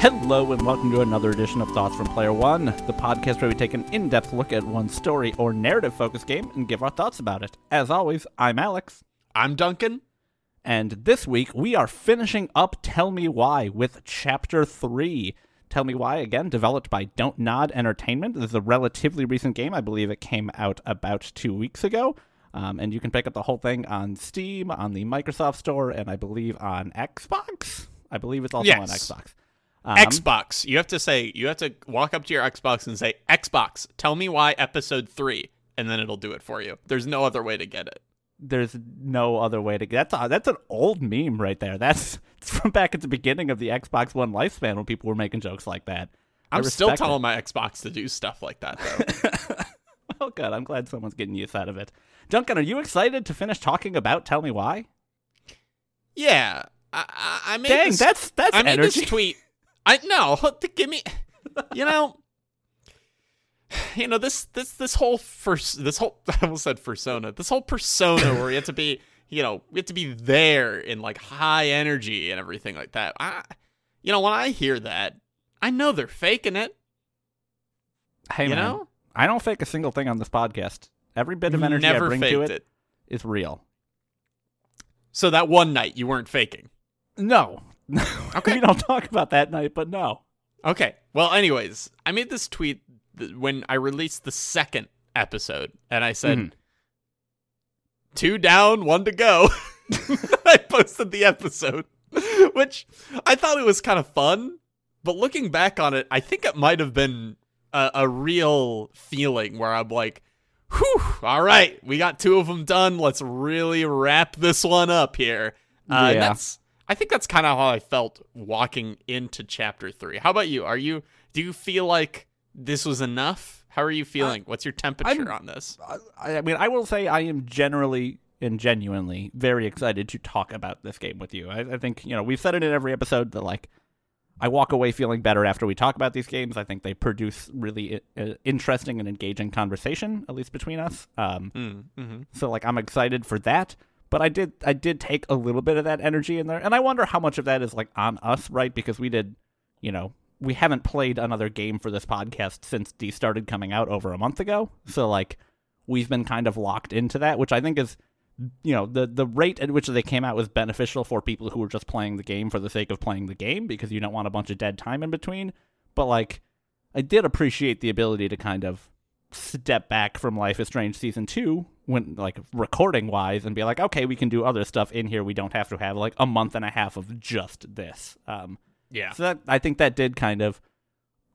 Hello, and welcome to another edition of Thoughts from Player One, the podcast where we take an in depth look at one story or narrative focused game and give our thoughts about it. As always, I'm Alex, I'm Duncan. and this week we are finishing up Tell Me Why with Chapter 3. Tell Me Why, again, developed by Don't Nod Entertainment. This is a relatively recent game. I believe it came out about two weeks ago. Um, and you can pick up the whole thing on Steam, on the Microsoft Store, and I believe on Xbox. I believe it's also on Xbox. Um, Xbox. You have to say you have to walk up to your Xbox and say Xbox. Tell me why episode three, and then it'll do it for you. There's no other way to get it. there's no other way to get that's a, that's an old meme right there that's it's from back at the beginning of the xbox one lifespan when people were making jokes like that I'm still telling my Xbox to do stuff like that though. oh good i'm glad someone's getting use out of it duncan are you excited to finish talking about tell me why yeah, I, I, I made dang this. that's that's I made energy this tweet. I no, give me. You know. You know this this this whole first this whole I almost said persona this whole persona where you have to be you know we have to be there in like high energy and everything like that. I you know when I hear that I know they're faking it. hey you man know i don't fake a single thing on this podcast every bit of energy never i bring to it it. is real So that one night you weren't faking. no Okay. we don't talk about that night but no Okay. Well, anyways, I made this tweet th- when I released the second episode, and I said, Mhm. two down, one to go. I posted the episode, which I thought it was kind of fun, but looking back on it, I think it might have been a, a real feeling where I'm like, whew, all right, we got two of them done. Let's really wrap this one up here. Uh, and Yeah. that's I think that's kind of how I felt walking into chapter three. How about you? Are you do you feel like this was enough? How are you feeling? What's your temperature on this? I, I mean, I will say I am generally and genuinely very excited to talk about this game with you. I, I think you know we've said it in every episode that like I walk away feeling better after we talk about these games. I think they produce really uh, interesting and engaging conversation, at least between us. Um, Mm, hmm so like I'm excited for that. But I did I did take a little bit of that energy in there, and I wonder how much of that is like on us, right? Because we did, you know, we haven't played another game for this podcast since D started coming out over a month ago. So like we've been kind of locked into that, which I think is you know, the the rate at which they came out was beneficial for people who were just playing the game for the sake of playing the game because you don't want a bunch of dead time in between. But like I did appreciate the ability to kind of step back from Life is Strange season 2 when like recording wise and be like, okay, we can do other stuff in here. We don't have to have like a month and a half of just this. Um Yeah. so that I think that did kind of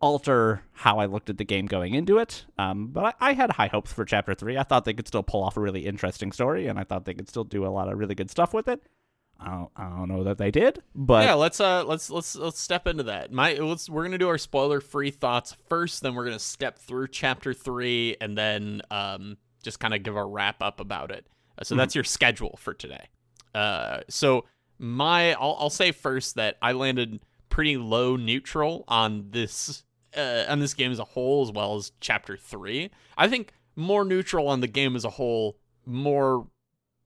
alter how I looked at the game going into it. Um, but I, I had high hopes for Chapter Three. I thought they could still pull off a really interesting story, and I thought they could still do a lot of really good stuff with it. I don't, I don't know that they did, but yeah, let's uh let's let's let's step into that. My let's we're gonna do our spoiler free thoughts first, then we're gonna step through chapter three, and then um just kind of give a wrap up about it. Uh, so that's your schedule for today. Uh, so my I'll I'll say first that I landed pretty low neutral on this uh, on this game as a whole, as well as chapter three. I think more neutral on the game as a whole, more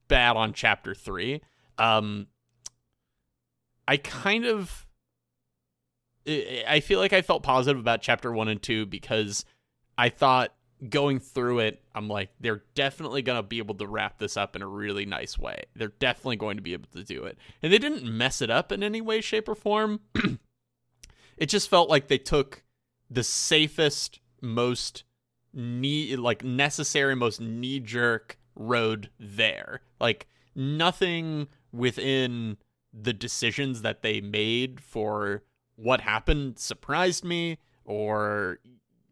bad on chapter three. Um, I kind of I feel like I felt positive about chapter 1 and 2 because I thought going through it I'm like they're definitely going to be able to wrap this up in a really nice way. They're definitely going to be able to do it. And they didn't mess it up in any way shape or form. it just felt like they took the safest most knee like necessary most knee jerk road there. Like nothing within the decisions that they made for what happened surprised me or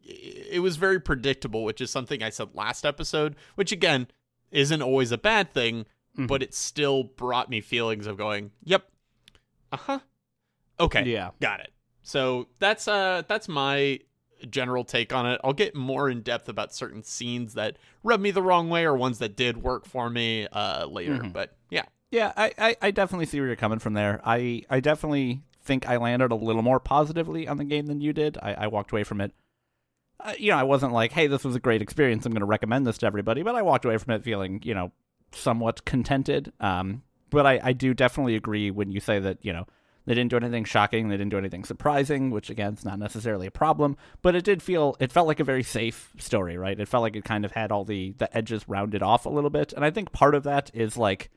it was very predictable, which is something I said last episode, which again isn't always a bad thing, Mhm. but it still brought me feelings of going, "Yep. Uh-huh. Okay. yeah, Got it. So that's uh that's my general take on it. I'll get more in depth about certain scenes that rubbed me the wrong way or ones that did work for me uh later. Mhm. But yeah. I, I, I definitely see where you're coming from there. I, I definitely think I landed a little more positively on the game than you did. I, I walked away from it. Uh, you know, I wasn't like, hey, this was a great experience. I'm going to recommend this to everybody, but I walked away from it feeling, you know, somewhat contented. Um, but I, I do definitely agree when you say that, you know, They didn't do anything shocking. They didn't do anything surprising, which again is not necessarily a problem. But it did feel it felt like a very safe story, right? It felt like it kind of had all the the edges rounded off a little bit, and I think part of that is like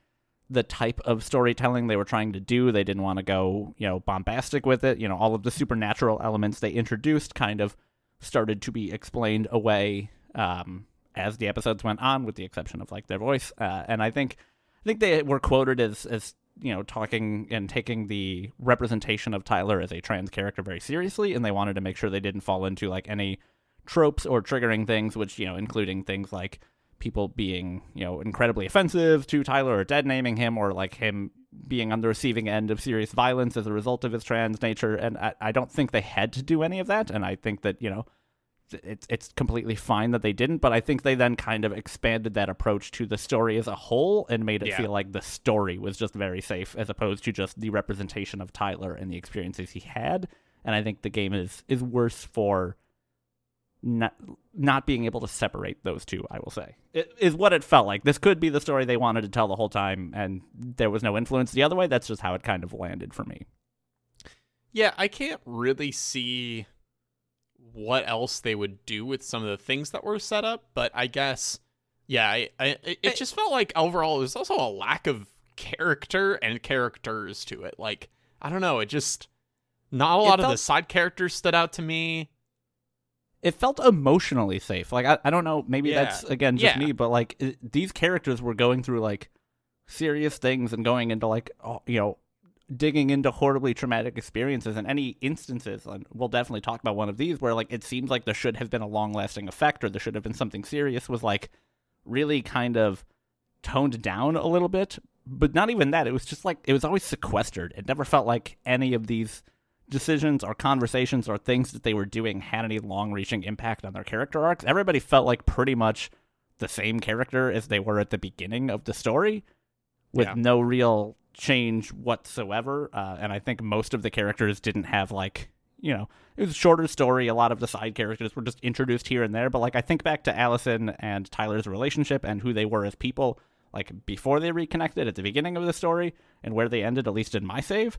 the type of storytelling they were trying to do. They didn't want to go, you know, bombastic with it. You know, all of the supernatural elements they introduced kind of started to be explained away um, as the episodes went on, with the exception of like their voice. Uh, and I think, I think they were quoted as as you know talking and taking the representation of Tyler as a trans character very seriously, and they wanted to make sure they didn't fall into like any tropes or triggering things, which you know, including things like people being, you know, incredibly offensive to Tyler or dead naming him or like him being on the receiving end of serious violence as a result of his trans nature. And I, I don't think they had to do any of that. And I think that, you know, it's it's completely fine that they didn't, but I think they then kind of expanded that approach to the story as a whole and made it Yeah. feel like the story was just very safe as opposed to just the representation of Tyler and the experiences he had. And I think the game is is worse for not not being able to separate those two. I will say it is what it felt like. This could be the story they wanted to tell the whole time, and there was no influence the other way. That's just how it kind of landed for me. Yeah, I can't really see what else they would do with some of the things that were set up, but I guess yeah, I, I it, it just felt like overall there's also a lack of character and characters to it. Like, I don't know, it just not a lot of the side characters stood out to me. It felt emotionally safe. Like I, I don't know, maybe Yeah. that's again just Yeah. me, but like it, these characters were going through like serious things and going into like oh, you know digging into horribly traumatic experiences and any instances and we'll definitely talk about one of these where like it seems like there should have been a long lasting effect or there should have been something serious was like really kind of toned down a little bit but not even that it was just like it was always sequestered it never felt like any of these decisions or conversations or things that they were doing had any long reaching impact on their character arcs everybody felt like pretty much the same character as they were at the beginning of the story with Yeah. no real change whatsoever. Uh, and I think most of the characters didn't have like you know it was a shorter story. A lot of the side characters were just introduced here and there. But like I think back to Allison and Tyler's relationship and who they were as people, like before they reconnected at the beginning of the story and where they ended, at least in my save.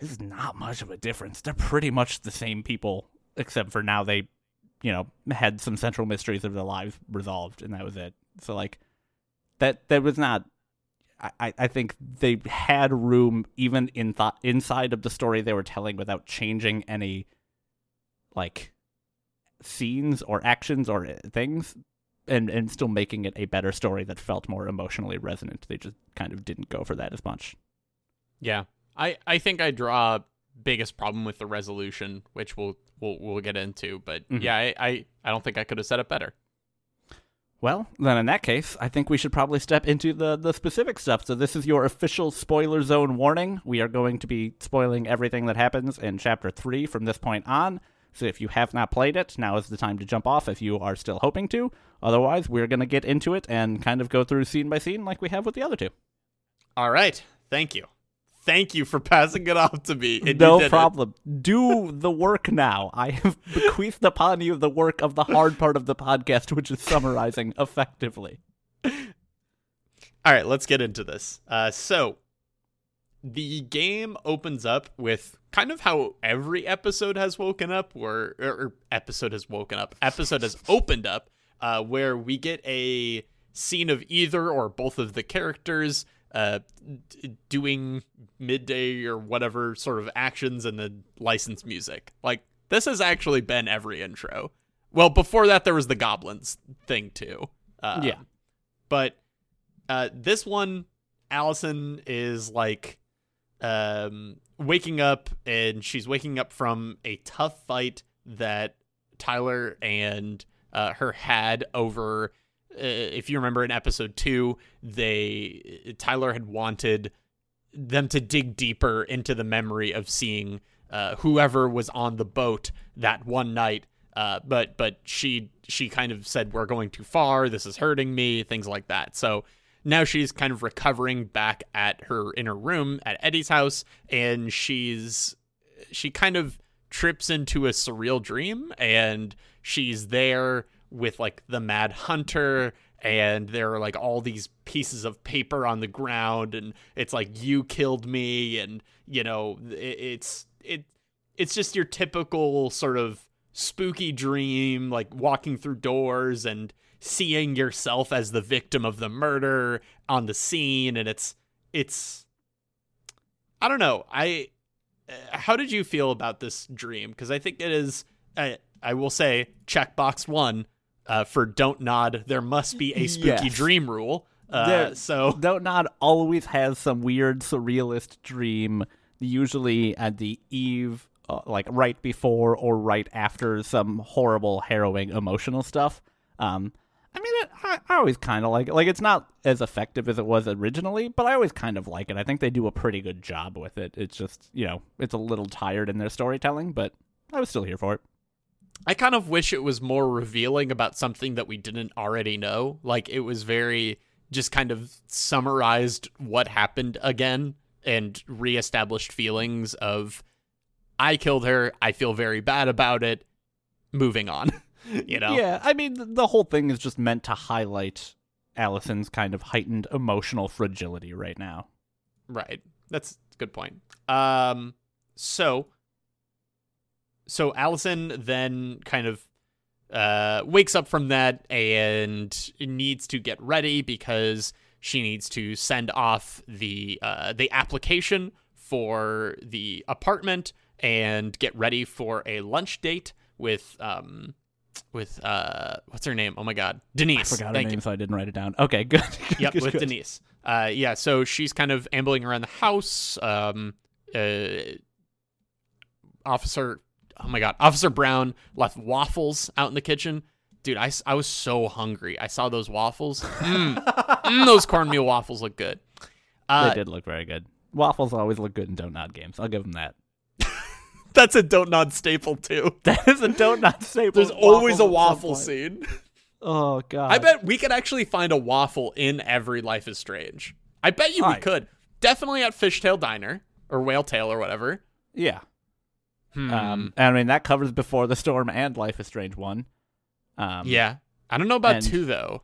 This is not much of a difference. They're pretty much the same people, except for now they, you know, had some central mysteries of their lives resolved, and that was it. So like, that that was not I, I think they had room even in th- inside of the story they were telling without changing any like scenes or actions or uh, things and and still making it a better story that felt more emotionally resonant they just kind of didn't go for that as much Yeah. I I think I draw biggest problem with the resolution, which we'll we'll we'll get into, but Mhm. yeah, I, I I don't think I could have said it better. well then in that case i think we should probably step into the the specific stuff so this is your official spoiler zone warning we are going to be spoiling everything that happens in chapter 3 from this point on So if you have not played it, now is the time to jump off if you are still hoping to. Otherwise, we're going to get into it and kind of go through scene by scene like we have with the other two. All right. Thank you. Thank you for passing it off to me. no did it. problem. Do the work now. I have bequeathed upon you the work of the hard part of the podcast, which is summarizing effectively. All right, let's get into this. Uh, so, the game opens up with kind of how every episode has woken up, or, or, or episode has woken up, episode has opened up, uh, where we get a scene of either or both of the characters uh, d- doing midday or whatever sort of actions and then licensed music. Like, this has actually been every intro. Well, before that, there was the goblins thing too. Uh, Yeah. But uh, this one, Allison is like um, waking up, and she's waking up from a tough fight that Tyler and uh, her had over. Uh, if you remember in episode two, they Tyler had wanted them to dig deeper into the memory of seeing uh, whoever was on the boat that one night. Uh, but but she she kind of said we're going too far. This is hurting me. Things like that. So now she's kind of recovering back at her in her room at Eddie's house, and she's she kind of trips into a surreal dream, and she's there with like the Mad Hunter and there are like all these pieces of paper on the ground and it's like you killed me and you know it, it's it it's just your typical sort of spooky dream like walking through doors and seeing yourself as the victim of the murder on the scene and it's it's I don't know. I uh, how did you feel about this dream? Because I think it is. I, I will say checkbox one uh, for don't nod. There must be a spooky Yes. dream rule. Uh, There- so Don't Nod always has some weird surrealist dream, usually at the eve, uh, like right before or right after some horrible, harrowing, emotional stuff. Um, I mean, it, I, I always kind of like it. Like, it's not as effective as it was originally, but I always kind of like it. I think they do a pretty good job with it. It's just, you know, it's a little tired in their storytelling, but I was still here for it. I kind of wish it was more revealing about something that we didn't already know. Like it was very just kind of summarized what happened again and reestablished feelings of I killed her. I feel very bad about it. Moving on. you know. Yeah, I mean, the whole thing is just meant to highlight Allison's kind of heightened emotional fragility right now. Right. That's a good point. Um so so Allison then kind of uh wakes up from that and needs to get ready because she needs to send off the uh the application for the apartment and get ready for a lunch date with um with uh what's her name? Oh my god. Denise. I forgot her Thank you. name, so I didn't write it down. Okay, good. Yep, Good, with good. Denise. Uh, yeah, so she's kind of ambling around the house. Um, uh, Officer, oh my god, Officer Brown left waffles out in the kitchen. Dude, I, I was so hungry. I saw those waffles. Mm, Mm, those cornmeal waffles look good. Uh, they did look very good. Waffles always look good in Don't Nod games. I'll give them that. That's a don't nod staple too. That is a Don't Nod staple. There's always a Waffles at some waffle point. scene. Oh god. I bet we could actually find a waffle in every Life is Strange. I bet you we Alright. could. Definitely at Fishtail Diner or Whale Tail or whatever. Yeah. Hmm. Um. I mean, that covers Before the Storm and Life is Strange one. Um. yeah. I don't know about two though.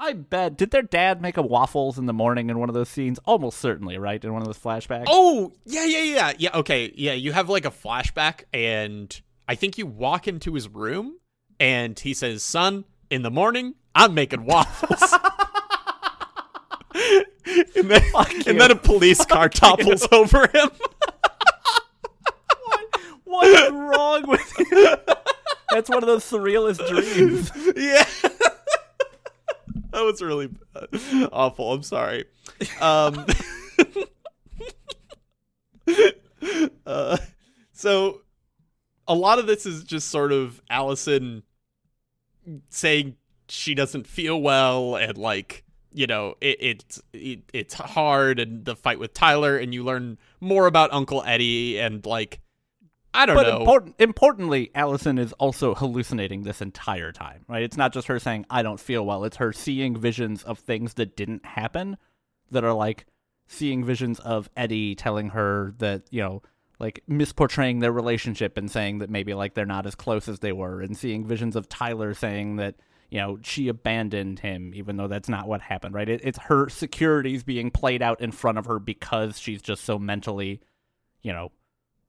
I bet. Did their dad make a waffles in the morning in one of those scenes? Almost certainly, right? In one of those flashbacks. Oh, yeah, yeah, yeah. Yeah, okay. Yeah, you have like a flashback and I think you walk into his room and he says, "Son, in the morning, I'm making waffles." and then, and then a police car topples over him. What is wrong with you? That's one of those surrealist dreams. yeah. that was really awful. I'm sorry. Um, uh, so a lot of this is just sort of Allison saying she doesn't feel well and like you know it, it's it, it's hard and the fight with Tyler and you learn more about Uncle Eddie and like I don't But know important, importantly, Allison is also hallucinating this entire time, right? It's not just her saying, I don't feel well. It's her seeing visions of things that didn't happen that are like seeing visions of Eddie telling her that, you know, like misportraying their relationship and saying that maybe like they're not as close as they were and seeing visions of Tyler saying that, you know, she abandoned him even though that's not what happened, right? It, it's her securities being played out in front of her because she's just so mentally, you know,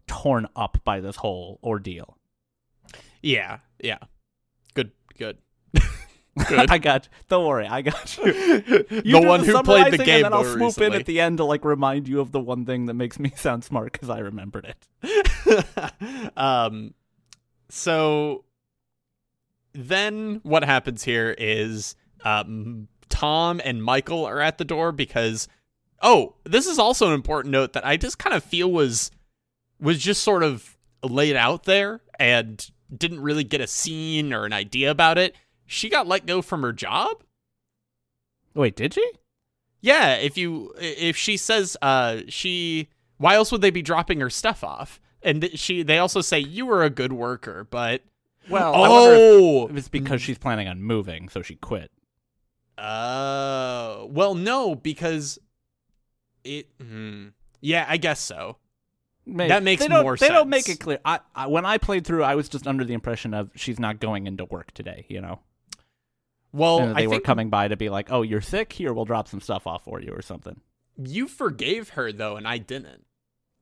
torn up by this whole ordeal. yeah yeah good good good I got. Don't worry, I got you. You the one who played the game and then I'll swoop in at the end to like remind you of the one thing that makes me sound smart because I remembered it. um so then what happens here is um Tom and Michael are at the door because oh, this is also an important note that I just kind of feel was was just sort of laid out there and didn't really get a scene or an idea about it. She got let go from her job? Wait, did she? Yeah, if you if she says uh she why else would they be dropping her stuff off? And she they also say you were a good worker, but Well, I if oh, it was because she's planning on moving, so she quit. uh, well, no, because it. hmm. yeah, I guess so. Maybe. That makes they don't, more They don't make it clear. I, I when I played through, I was just under the impression of she's not going into work today. You know. Well, and they I were think coming by to be like, "Oh, you're sick. Here, we'll drop some stuff off for you or something." you forgave her though, and I didn't.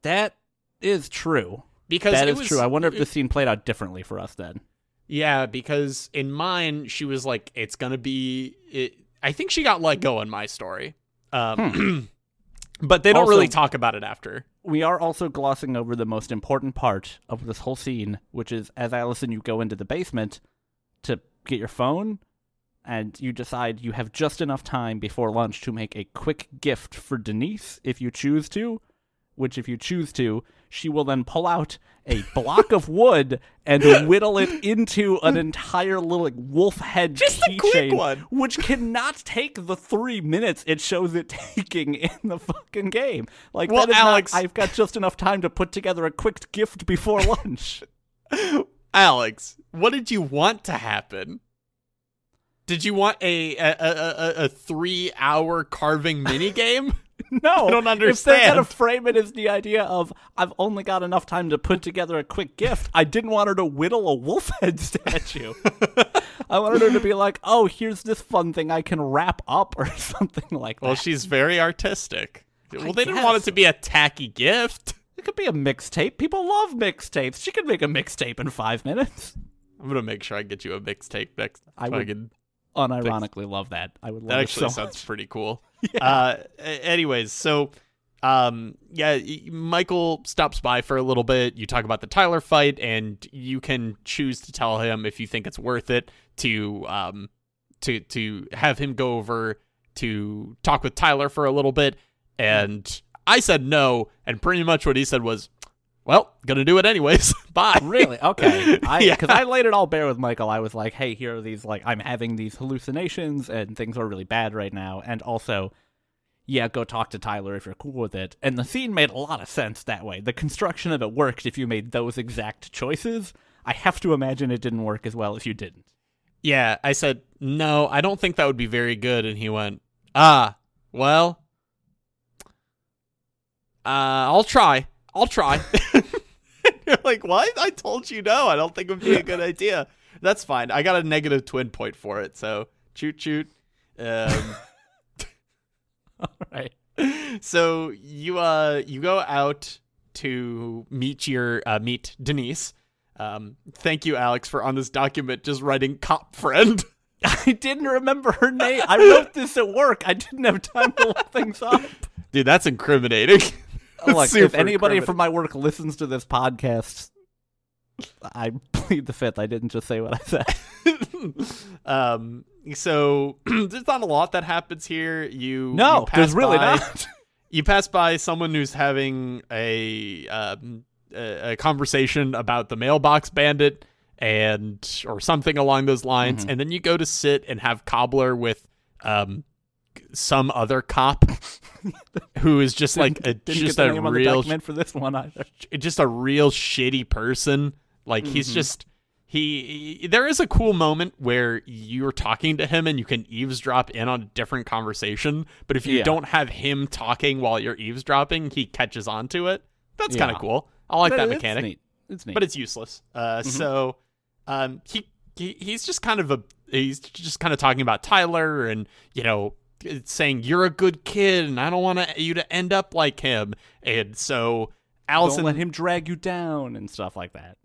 That is true. Because That is was, true. I wonder if the scene played out differently for us then. Yeah, because in mine she was like, "It's gonna be." It, I think she got let go in my story, um, but they don't Also- really talk about it after. We are also glossing over the most important part of this whole scene, which is as Allison, you go into the basement to get your phone, and you decide you have just enough time before lunch to make a quick gift for Denise if you choose to. Which, if you choose to, she will then pull out a block of wood and whittle it into an entire little like, wolf head Just a quick keychain, one. which cannot take the three minutes it shows it taking in the fucking game. Like, Well, that is not- Alex- I've got just enough time to put together a quick gift before lunch. Alex, what did you want to happen? Did you want a a, a, a, a three hour carving mini game? No, I don't understand. If they're gonna frame it as the idea of I've only got enough time to put together a quick gift, I didn't want her to whittle a wolf head statue. I wanted her to be like, "Oh, here's this fun thing I can wrap up" or something like that. well, she's very artistic. Well, I they didn't want it to be a tacky gift. it could be a mixtape. People love mixtapes. She could make a mixtape in five minutes. I'm gonna make sure I get you a mixtape next. I would fucking- Unironically, love that. I would love That it actually so sounds pretty cool. Uh, anyways, so um, yeah, Michael stops by for a little bit. You talk about the Tyler fight, and you can choose to tell him if you think it's worth it to um to to have him go over to talk with Tyler for a little bit. And I said no, and pretty much what he said was, "Well, gonna do it anyways. Bye." Really? Okay. I Yeah. because I laid it all bare with Michael. I was like, "Hey, here are these like I'm having these hallucinations and things are really bad right now." And also, yeah, go talk to Tyler if you're cool with it. And the scene made a lot of sense that way. The construction of it worked if you made those exact choices. I have to imagine it didn't work as well if you didn't. Yeah, I said, no, I don't think that would be very good. And he went, ah, well, uh, I'll try. I'll try. You're like, what? I told you no. I don't think it would be a good idea. That's fine. I got a negative twin point for it. So, choot choot. Um, All right. so you uh you go out to meet your uh, meet Denise. Um, thank you, Alex, for on this document just writing cop friend. I didn't remember her name. I wrote this at work. I didn't have time to look things up. Dude, that's incriminating. Look, if anybody from my work listens to this podcast, I plead the fifth. I didn't just say what I said. um, so there's not a lot that happens here. You No, you pass there's really by- not. You pass by someone who's having a um, a, a conversation about the mailbox bandit and or something along those lines, Mm-hmm. and then you go to sit and have cobbler with um some other cop who is just like a Didn't just a name on the real document for this one either. just a real shitty person. Like he's Mhm. just he, he- there is a cool moment where you're talking to him and you can eavesdrop in on a different conversation, but if you Yeah. don't have him talking while you're eavesdropping, he catches on to it. That's kind of cool. I like that It's mechanic, neat. It's neat. but it's useless. Uh Mm-hmm. so um he, he he's just kind of a he's just kind of talking about Tyler and you know saying you're a good kid and I don't want you to end up like him. And so Allison Don't let him drag you down and stuff like that.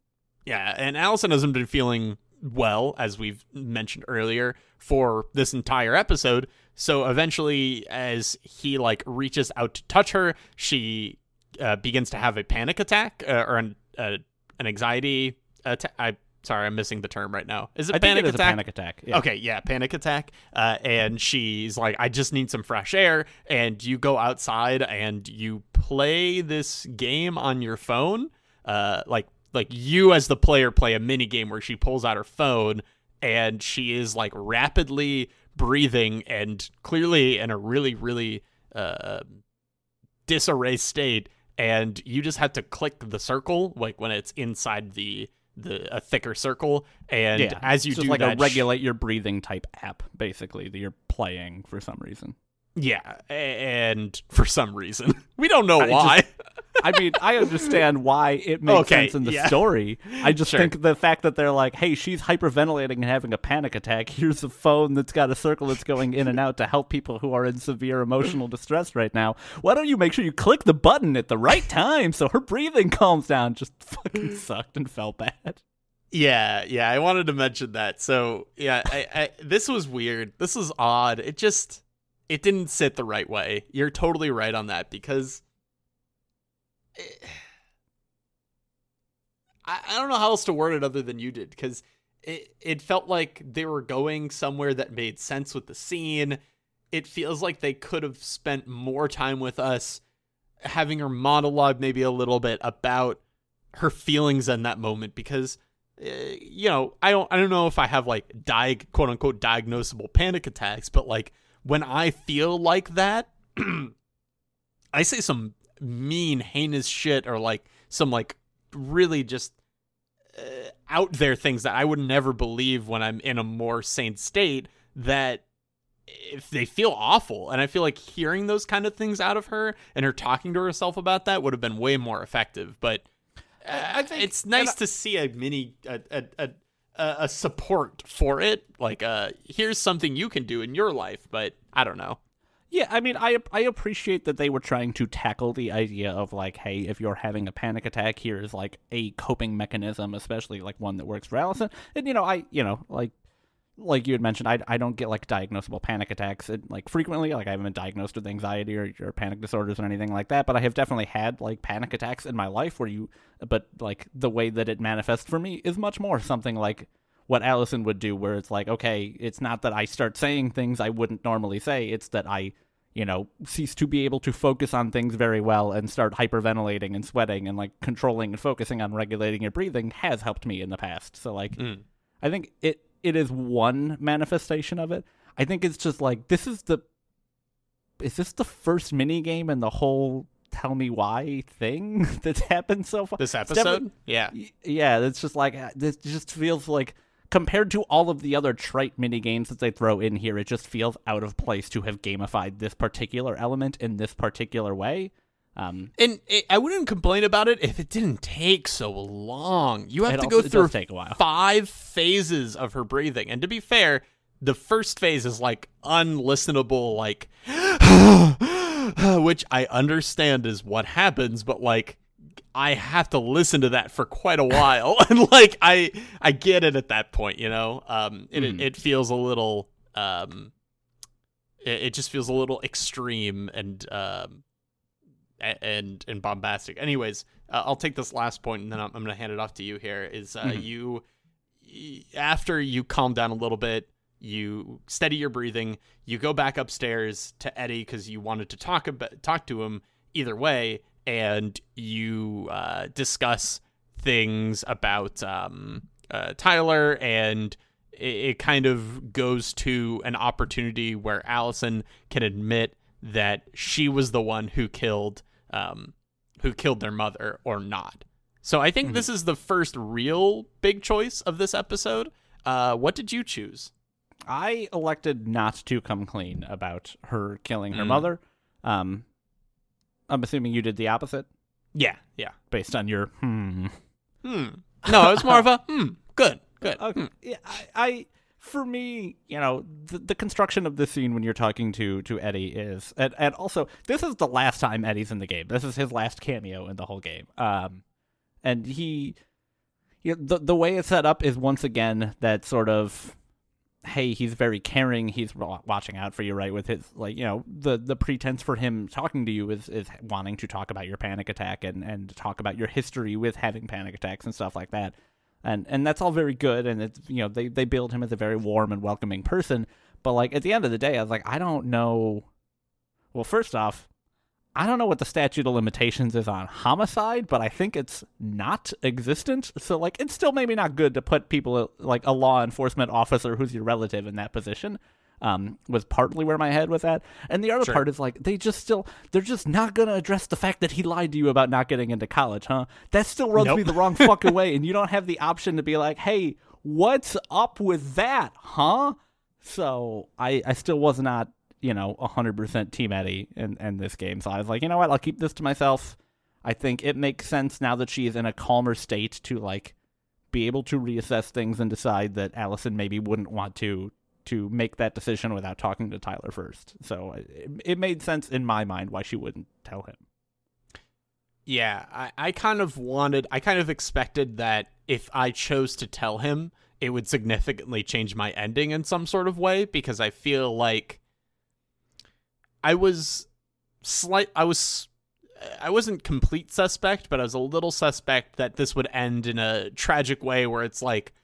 yeah, and Allison hasn't been feeling well, as we've mentioned earlier, for this entire episode. So eventually, as he like reaches out to touch her, she uh, begins to have a panic attack uh, or an uh, an anxiety attack. I sorry, I'm missing the term right now. Is it I think panic it is attack? a panic attack. Yeah. Okay, yeah, panic attack. Uh, and she's like, I just need some fresh air. And you go outside and you play this game on your phone. Uh, like, like you as the player play a mini game where she pulls out her phone and she is like rapidly breathing and clearly in a really, really uh, disarray state. And you just have to click the circle, like when it's inside the the a thicker circle. And yeah. as you do like that, a regulate your breathing type app, basically that you're playing for some reason. Yeah, and for some reason we don't know I why. I mean, I understand why it makes Okay, sense in the yeah. story. I just Sure. think the fact that they're like, "Hey, she's hyperventilating and having a panic attack. Here's a phone that's got a circle that's going in and out to help people who are in severe emotional distress right now. Why don't you make sure you click the button at the right time so her breathing calms down?" Just fucking sucked and felt bad. Yeah, yeah, I wanted to mention that. So, yeah, I, I this was weird. This was odd. It just it didn't sit the right way. You're totally right on that because it- I, I don't know how else to word it other than you did because it it felt like they were going somewhere that made sense with the scene. It feels like they could have spent more time with us having her monologue maybe a little bit about her feelings in that moment because uh, you know i don't i don't know if i have like diag quote unquote diagnosable panic attacks but like when i feel like that i say some mean heinous shit or like some like really just uh, out there things that i would never believe when i'm in a more sane state that if they feel awful. And i feel like hearing those kind of things out of her and her talking to herself about that would have been way more effective. But uh, I think- it's nice to see a mini a, a, a, a support for it like uh here's something you can do in your life but i don't know Yeah, I mean, I I appreciate that they were trying to tackle the idea of like, hey, if you're having a panic attack, here's like a coping mechanism, especially like one that works for Allison. And you know, I you know like like you had mentioned, I, I don't get like diagnosable panic attacks it, like frequently. Like I haven't been diagnosed with anxiety or, or panic disorders or anything like that. But I have definitely had like panic attacks in my life where you, but like the way that it manifests for me is much more something like what Allison would do, where it's like, okay, it's not that I start saying things I wouldn't normally say. It's that I, you know, cease to be able to focus on things very well and start hyperventilating and sweating and like controlling and focusing on regulating your breathing has helped me in the past. So like, Mm. I think it it is one manifestation of it. I think it's just like this is the is this the first mini game in the whole tell me why thing that's happened so far? this episode yeah yeah, it's just like uh, this just feels like compared to all of the other trite mini games that they throw in here, it just feels out of place to have gamified this particular element in this particular way. Um, and it, i wouldn't complain about it if it didn't take so long you have to also- go through take a while. five phases of her breathing. And to be fair, the first phase is like unlistenable, like, which I understand is what happens, but like, I have to listen to that for quite a while, and like, I I get it at that point, you know. Um, it Mhm. it feels a little um, it, it just feels a little extreme and um, and and bombastic. Anyways, uh, I'll take this last point and then I'm, I'm going to hand it off to you. Here is uh, Mhm. you after you calm down a little bit, you steady your breathing. You go back upstairs to Eddie because you wanted to talk about talk to him either way, and you uh, discuss things about um, uh, Tyler and. It kind of goes to an opportunity where Allison can admit that she was the one who killed um, who killed their mother or not. So I think Mhm. this is the first real big choice of this episode. Uh, what did you choose? I elected not to come clean about her killing her Mm. mother. Um, I'm assuming you did the opposite Yeah, yeah. based on your hmm. Hmm. No, it's more of a hmm. Good, good. Okay. Hmm. Yeah, I, I for me, you know, the, the construction of this scene when you're talking to to Eddie is, and, and also this is the last time Eddie's in the game. This is his last cameo in the whole game. Um, and he, you know, the the way it's set up is once again that sort of. Hey, he's very caring. He's watching out for you, right? With his like, you know, the the pretense for him talking to you is is wanting to talk about your panic attack and and talk about your history with having panic attacks and stuff like that and and that's all very good and it's you know they they build him as a very warm and welcoming person but like at the end of the day i was like i don't know well first off i don't know what the statute of limitations is on homicide but i think it's not existent so like it's still maybe not good to put people like a law enforcement officer who's your relative in that position um, was partly where my head was at. And the other Sure. part is like they just still they're just not gonna address the fact that he lied to you about not getting into college, huh? That still rubs Nope. me the wrong fucking way, and you don't have the option to be like, hey, what's up with that, huh? So I I still was not, you know, hundred percent team Eddie in, in this game. So I was like, you know what, I'll keep this to myself. I think it makes sense now that she's in a calmer state to like be able to reassess things and decide that Allison maybe wouldn't want to to make that decision without talking to Tyler first. So it, it made sense in my mind why she wouldn't tell him. Yeah, I, I kind of wanted, I kind of expected that if I chose to tell him, it would significantly change my ending in some sort of way because I feel like I was slight, I was, I wasn't complete suspect, but I was a little suspect that this would end in a tragic way where it's like,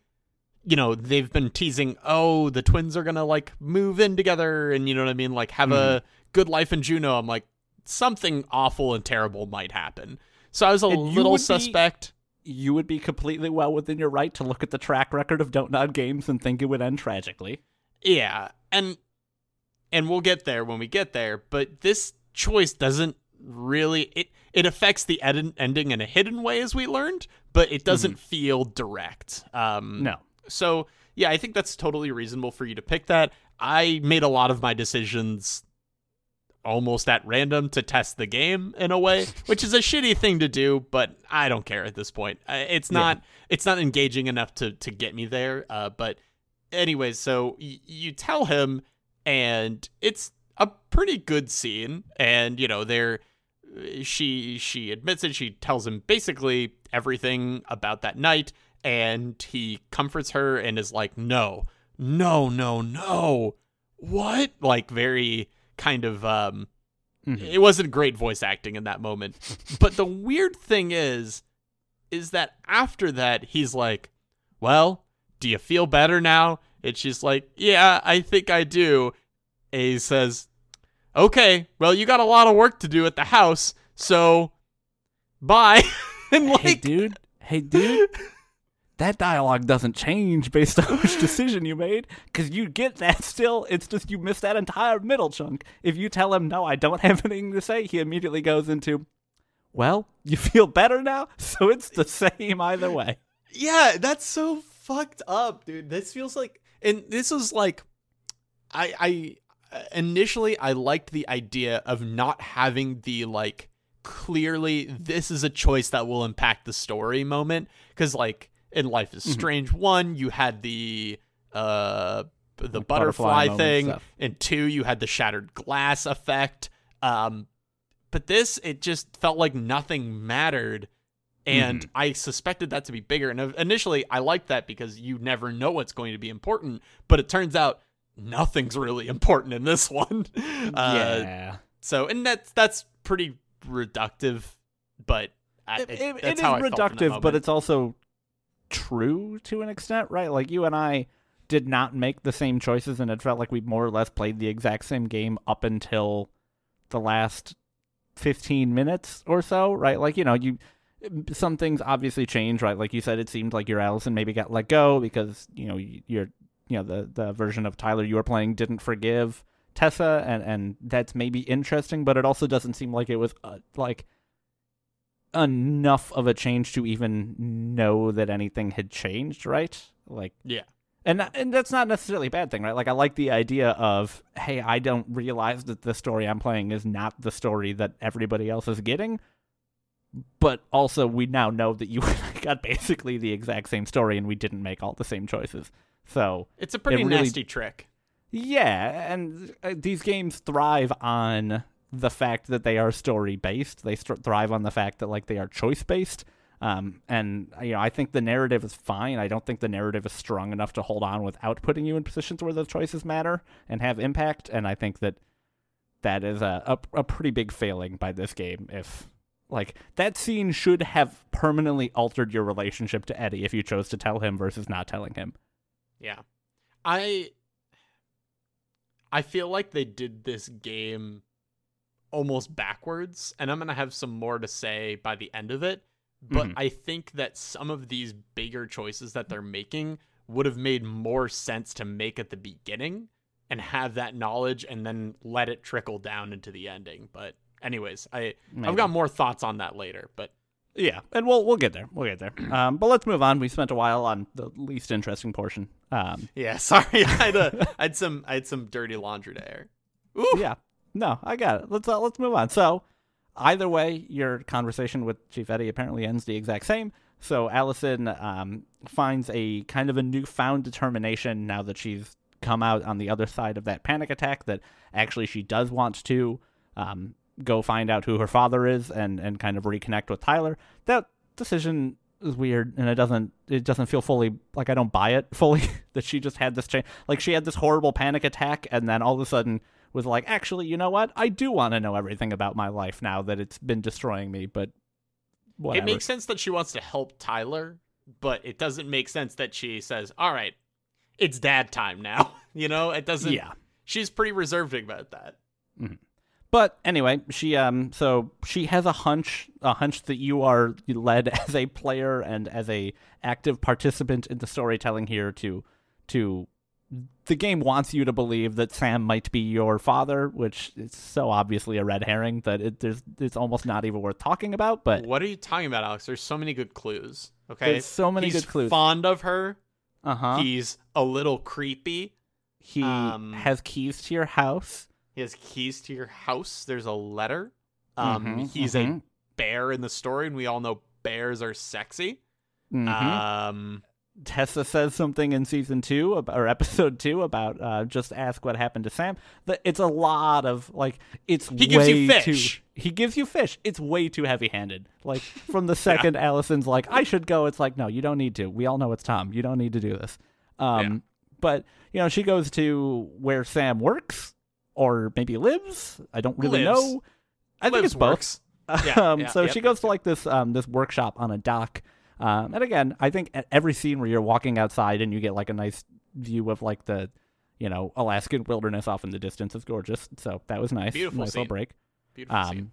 you know, they've been teasing, oh, the twins are gonna like move in together and you know what I mean, like have mm-hmm. a good life in Juneau. I'm like, something awful and terrible might happen. So I was a and little suspect. Be, you would be completely well within your right to look at the track record of Don't Nod Games and think it would end tragically. Yeah, and and we'll get there when we get there. But this choice doesn't really it it affects the ed- ending in a hidden way, as we learned, but it doesn't mm-hmm. feel direct. Um, no. So yeah, I think that's totally reasonable for you to pick that. I made a lot of my decisions almost at random to test the game in a way, which is a shitty thing to do, but I don't care at this point. It's not yeah. it's not engaging enough to to get me there. Uh, but anyways, so y- you tell him, and it's a pretty good scene, and you know they're she she admits it. She tells him basically everything about that night, and he comforts her and is like, "No, no, no, no, what?" Like very kind of um mm-hmm. it wasn't great voice acting in that moment. but the weird thing is is that after that he's like, "Well, do you feel better now?" And she's like, "Yeah, I think I do." And he says, "Okay, well, you got a lot of work to do at the house, so bye." and like, hey, dude, hey, dude, that dialogue doesn't change based on which decision you made because you get that still. It's just you miss that entire middle chunk. If you tell him, no, I don't have anything to say, he immediately goes into, well, you feel better now? So it's the same either way. Yeah, that's so fucked up, dude. This feels like, and this was like, I, I, uh, initially, I liked the idea of not having the like, clearly this is a choice that will impact the story moment because like in Life is mm-hmm. Strange mm-hmm. one, you had the uh the like butterfly, butterfly thing, and two, you had the shattered glass effect. Um, but this, it just felt like nothing mattered, and mm-hmm. I suspected that to be bigger. And initially, I liked that because you never know what's going to be important, but it turns out nothing's really important in this one. Uh, yeah. So, and that's that's pretty reductive, but I, it, it, it is reductive, but it's also true to an extent, right? Like you and I did not make the same choices, and it felt like we more or less played the exact same game up until the last 15 minutes or so, right? Like, you know, you some things obviously change, right? Like you said, it seemed like your Allison maybe got let go because, you know, you're, you know, the, the version of Tyler you were playing didn't forgive Tessa, and, and that's maybe interesting, but it also doesn't seem like it was, uh, like, enough of a change to even know that anything had changed, right? Like yeah. And and that's not necessarily a bad thing, right? Like I like the idea of, hey, I don't realize that the story I'm playing is not the story that everybody else is getting. But also we now know that you got basically the exact same story and we didn't make all the same choices. So It's a pretty it really, nasty trick. Yeah, and uh, these games thrive on the fact that they are story based. They st- thrive on the fact that like they are choice based. Um, and you know, I think the narrative is fine. I don't think the narrative is strong enough to hold on without putting you in positions where those choices matter and have impact. And I think that that is a, a, a pretty big failing by this game. If like that scene should have permanently altered your relationship to Eddie if you chose to tell him versus not telling him. Yeah, I I feel like they did this game almost backwards, and I'm going to have some more to say by the end of it. But mm-hmm. I think that some of these bigger choices that they're making would have made more sense to make at the beginning and have that knowledge and then let it trickle down into the ending. But anyways, I Maybe. I've got more thoughts on that later, but yeah, and we'll we'll get there. We'll get there. Um, but let's move on. We spent a while on the least interesting portion. Um, yeah, sorry, I had a, I had some I had some dirty laundry to air. Ooh. Yeah, no, I got it. Let's uh, let's move on. So, either way, your conversation with Chief Eddie apparently ends the exact same. So Allison um, finds a kind of a newfound determination now that she's come out on the other side of that panic attack that actually she does want to um, go find out who her father is and, and kind of reconnect with Tyler. That decision is weird and it doesn't it doesn't feel fully like I don't buy it fully that she just had this change like she had this horrible panic attack and then all of a sudden was like actually you know what I do want to know everything about my life now that it's been destroying me but whatever. It makes sense that she wants to help Tyler, but it doesn't make sense that she says, "All right, it's dad time now." you know, it doesn't. yeah She's pretty reserved about that. But anyway, she um so she has a hunch, a hunch that you are led as a player and as a active participant in the storytelling here to to the game wants you to believe that Sam might be your father, which is so obviously a red herring that it, there's it's almost not even worth talking about. But What are you talking about, Alex? There's so many good clues. Okay, There's so many He's good clues. Fond of her. uh huh, He's a little creepy. um, has keys to your house. He has keys to your house. There's a letter. Um, Mhm, he's a mhm, bear in the story, and we all know bears are sexy. mhm. Um, Tessa says something in season two ab- or episode two about uh, just ask what happened to Sam. It's a lot of like it's He gives you fish. Too, he gives you fish. It's way too heavy handed. Like from the second Allison's like I should go. It's like no, you don't need to. We all know it's Tom. You don't need to do this. Um, Yeah. but you know she goes to where Sam works or maybe lives. I don't really Lives. know. I think Lives it's both. Yeah, um, yeah, so she goes to like this um, this workshop on a dock. Um, and again, I think at every scene where you're walking outside and you get like a nice view of like the, you know, Alaskan wilderness off in the distance is gorgeous. So that was nice. Beautiful nice little scene. break. Beautiful scene. Um,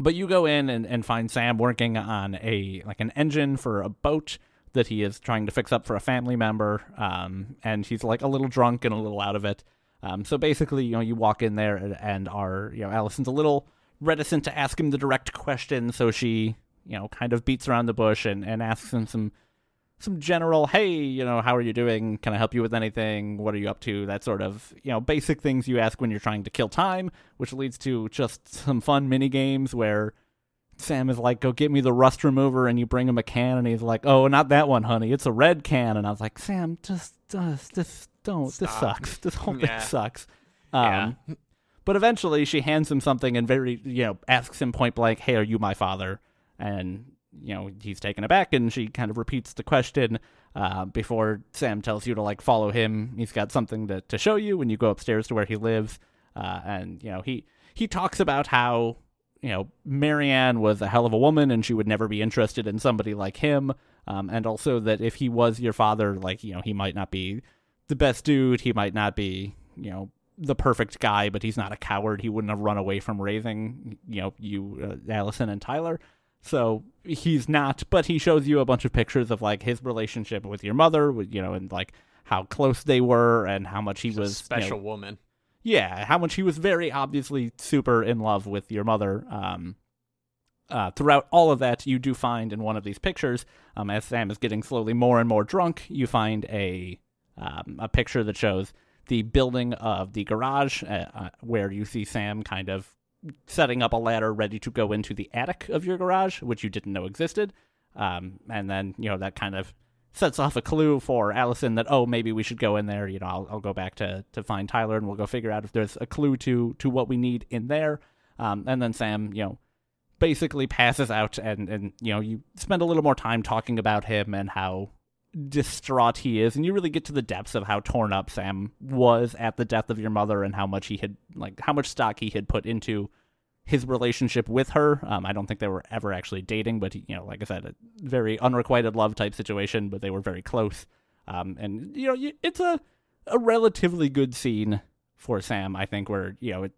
but you go in and, and find Sam working on a like an engine for a boat that he is trying to fix up for a family member. Um, and he's like a little drunk and a little out of it. Um, so basically, you know, you walk in there and, and are you know Allison's a little reticent to ask him the direct question, so she you know kind of beats around the bush and, and asks him some some general hey you know how are you doing? Can i help you with anything? What are you up to? That sort of you know basic things you ask when you're trying to kill time which leads to just some fun mini games where sam is like go get me the rust remover and you bring him a can and he's like oh not that one honey. It's a red can. And i was like sam just just just don't this sucks. This whole Yeah. thing sucks. Yeah. um but eventually she hands him something and very you know asks him point blank hey are you my father and you know he's taken aback and she kind of repeats the question uh, before sam tells you to like follow him. He's got something to, to show you when you go upstairs to where he lives. Uh, and you know he he talks about how you know marianne was a hell of a woman and she would never be interested in somebody like him. Um, and also that if he was your father like you know he might not be the best dude. He might not be you know the perfect guy but he's not a coward. He wouldn't have run away from raising you know you uh, allison and tyler so he's not, but he shows you a bunch of pictures of like his relationship with your mother, you know, and like how close they were and how much he She's a was you know, special woman. yeah, how much he was very obviously super in love with your mother. Um, uh, throughout all of that, you do find in one of these pictures, um, as Sam is getting slowly more and more drunk, you find a um, a picture that shows the building of the garage, uh, uh, where you see Sam kind of setting up a ladder ready to go into the attic of your garage, which you didn't know existed. Um, and then you know that kind of sets off a clue for Allison that oh maybe we should go in there. You know I'll, I'll go back to to find Tyler and we'll go figure out if there's a clue to to what we need in there. Um, and then Sam you know basically passes out and and you know you spend a little more time talking about him and how distraught he is and you really get to the depths of how torn up Sam was at the death of your mother and how much he had like how much stock he had put into his relationship with her. Um, I don't think they were ever actually dating, but you know, like I said, a very unrequited love type situation, but they were very close. Um, and you know, it's a a relatively good scene for Sam, I think, where you know it,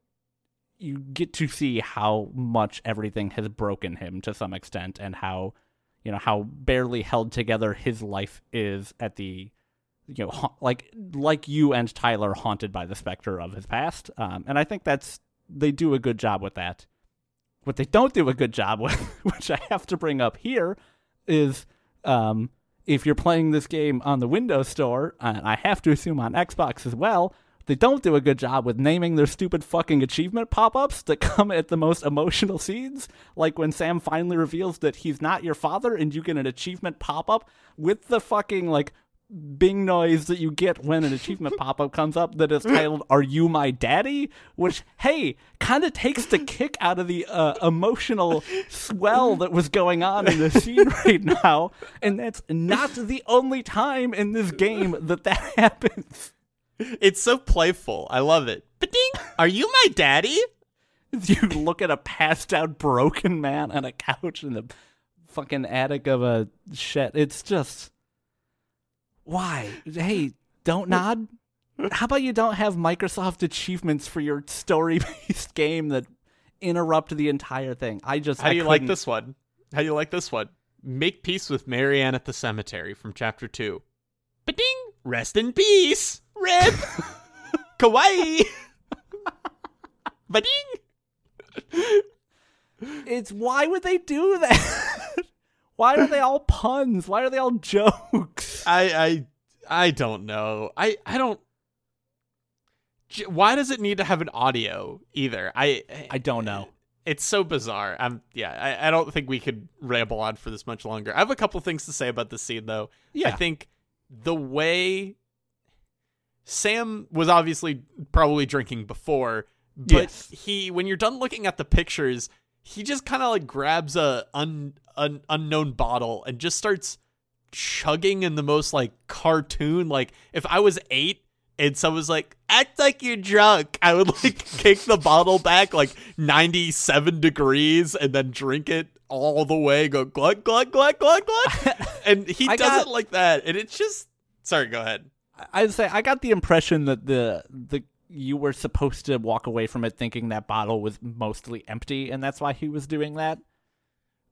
you get to see how much everything has broken him to some extent, and how you know how barely held together his life is at the you know ha- like like you and Tyler haunted by the specter of his past. Um, and I think that's they do a good job with that. What they don't do a good job with, which I have to bring up here, is um, if you're playing this game on the Windows Store, and I have to assume on Xbox as well, they don't do a good job with naming their stupid fucking achievement pop-ups that come at the most emotional scenes. Like when sam finally reveals that he's not your father and you get an achievement pop-up with the fucking like bing noise that you get when an achievement pop-up comes up that is titled are you my daddy? which hey kind of takes the kick out of the uh, emotional swell that was going on in the scene right now. And that's not the only time in this game that that happens It's so playful. I love it. Ba-ding! Are you my daddy? you look at a passed out broken man on a couch in the fucking attic of a shed it's just why hey Dontnod how about you don't have microsoft achievements for your story based game that interrupt the entire thing i just How I do you like couldn't- this one? How do you like this one? Make peace with Marianne at the cemetery from chapter two. Ba-ding! Rest in peace, Rip. Kawaii. Ba-ding! it's why would they do that why are they all puns why are they all jokes I I I don't know. I I don't. Why does it need to have an audio either? I i don't know it's so bizarre. I'm yeah. I, I don't think we could ramble on for this much longer. I have a couple things to say about this scene though. yeah I think the way Sam was obviously probably drinking before, but Yes. he when you're done looking at the pictures, he just kind of like grabs a un, un unknown bottle and just starts chugging in the most like cartoon like if I was 8 and someone's like act like you're drunk, I would like kick the bottle back like 97 degrees and then drink it all the way go glug glug glug glug glug and he does got- it like that, and it's just. Sorry, go ahead. I'd say I got the impression that the the you were supposed to walk away from it thinking that bottle was mostly empty, and that's why he was doing that.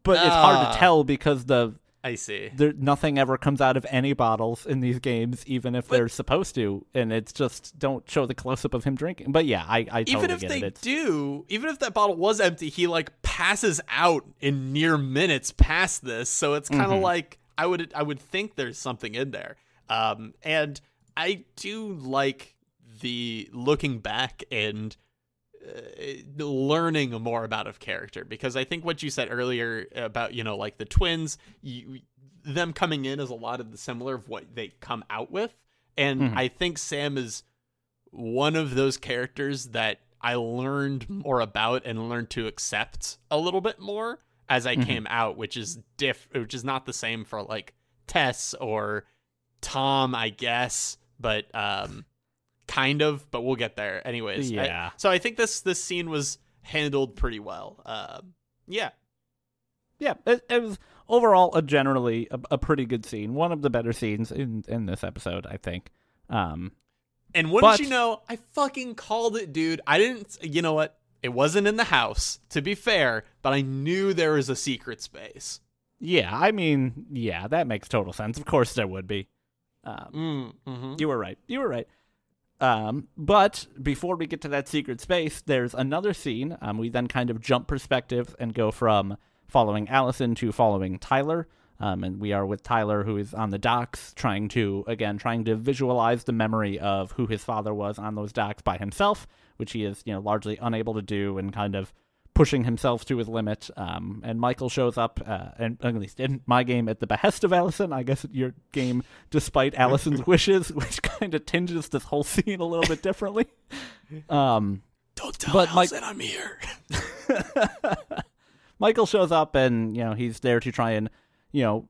But it's hard Ah. to tell because the I see. there nothing ever comes out of any bottles in these games, even if But- they're supposed to, and it's just don't show the close up of him drinking. But yeah, I I totally even if get they it. Do, even if that bottle was empty, he like passes out in near minutes past this. So it's kind of Mhm. like I would I would think there's something in there. Um, and I do like the looking back and uh, learning more about of character because I think what you said earlier about you know like the twins, you, them coming in is a lot of the similar of what they come out with, and Mhm. I think Sam is one of those characters that I learned more about and learned to accept a little bit more as I Mhm. came out, which is diff, which is not the same for like Tess or Tom, I guess, but um, kind of. But we'll get there, anyways. I- Yeah. so I think this this scene was handled pretty well. Um, yeah. yeah, it, it was overall a generally a, a pretty good scene. One of the better scenes in in this episode, I think. Um, And wouldn't But- you know, I fucking called it, dude. I didn't. You know what? It wasn't in the house, to be fair, but I knew there was a secret space. Yeah, I mean, yeah, that makes total sense. Of course there would be. Um, Mm, mm-hmm. you were right. You were right. Um, but before we get to that secret space, there's another scene. Um, we then kind of jump perspective and go from following Allison to following Tyler. Um, and we are with Tyler, who is on the docks, trying to, again, trying to visualize the memory of who his father was on those docks by himself, which he is, you know, largely unable to do and kind of pushing himself to his limit. Um, and Michael shows up, uh, and at least in my game, at the behest of Allison. I guess your game, despite Allison's wishes, which kind of tinges this whole scene a little bit differently. Um, Don't tell But Mike- Allison I'm here. Michael shows up, and you know he's there to try and, you know,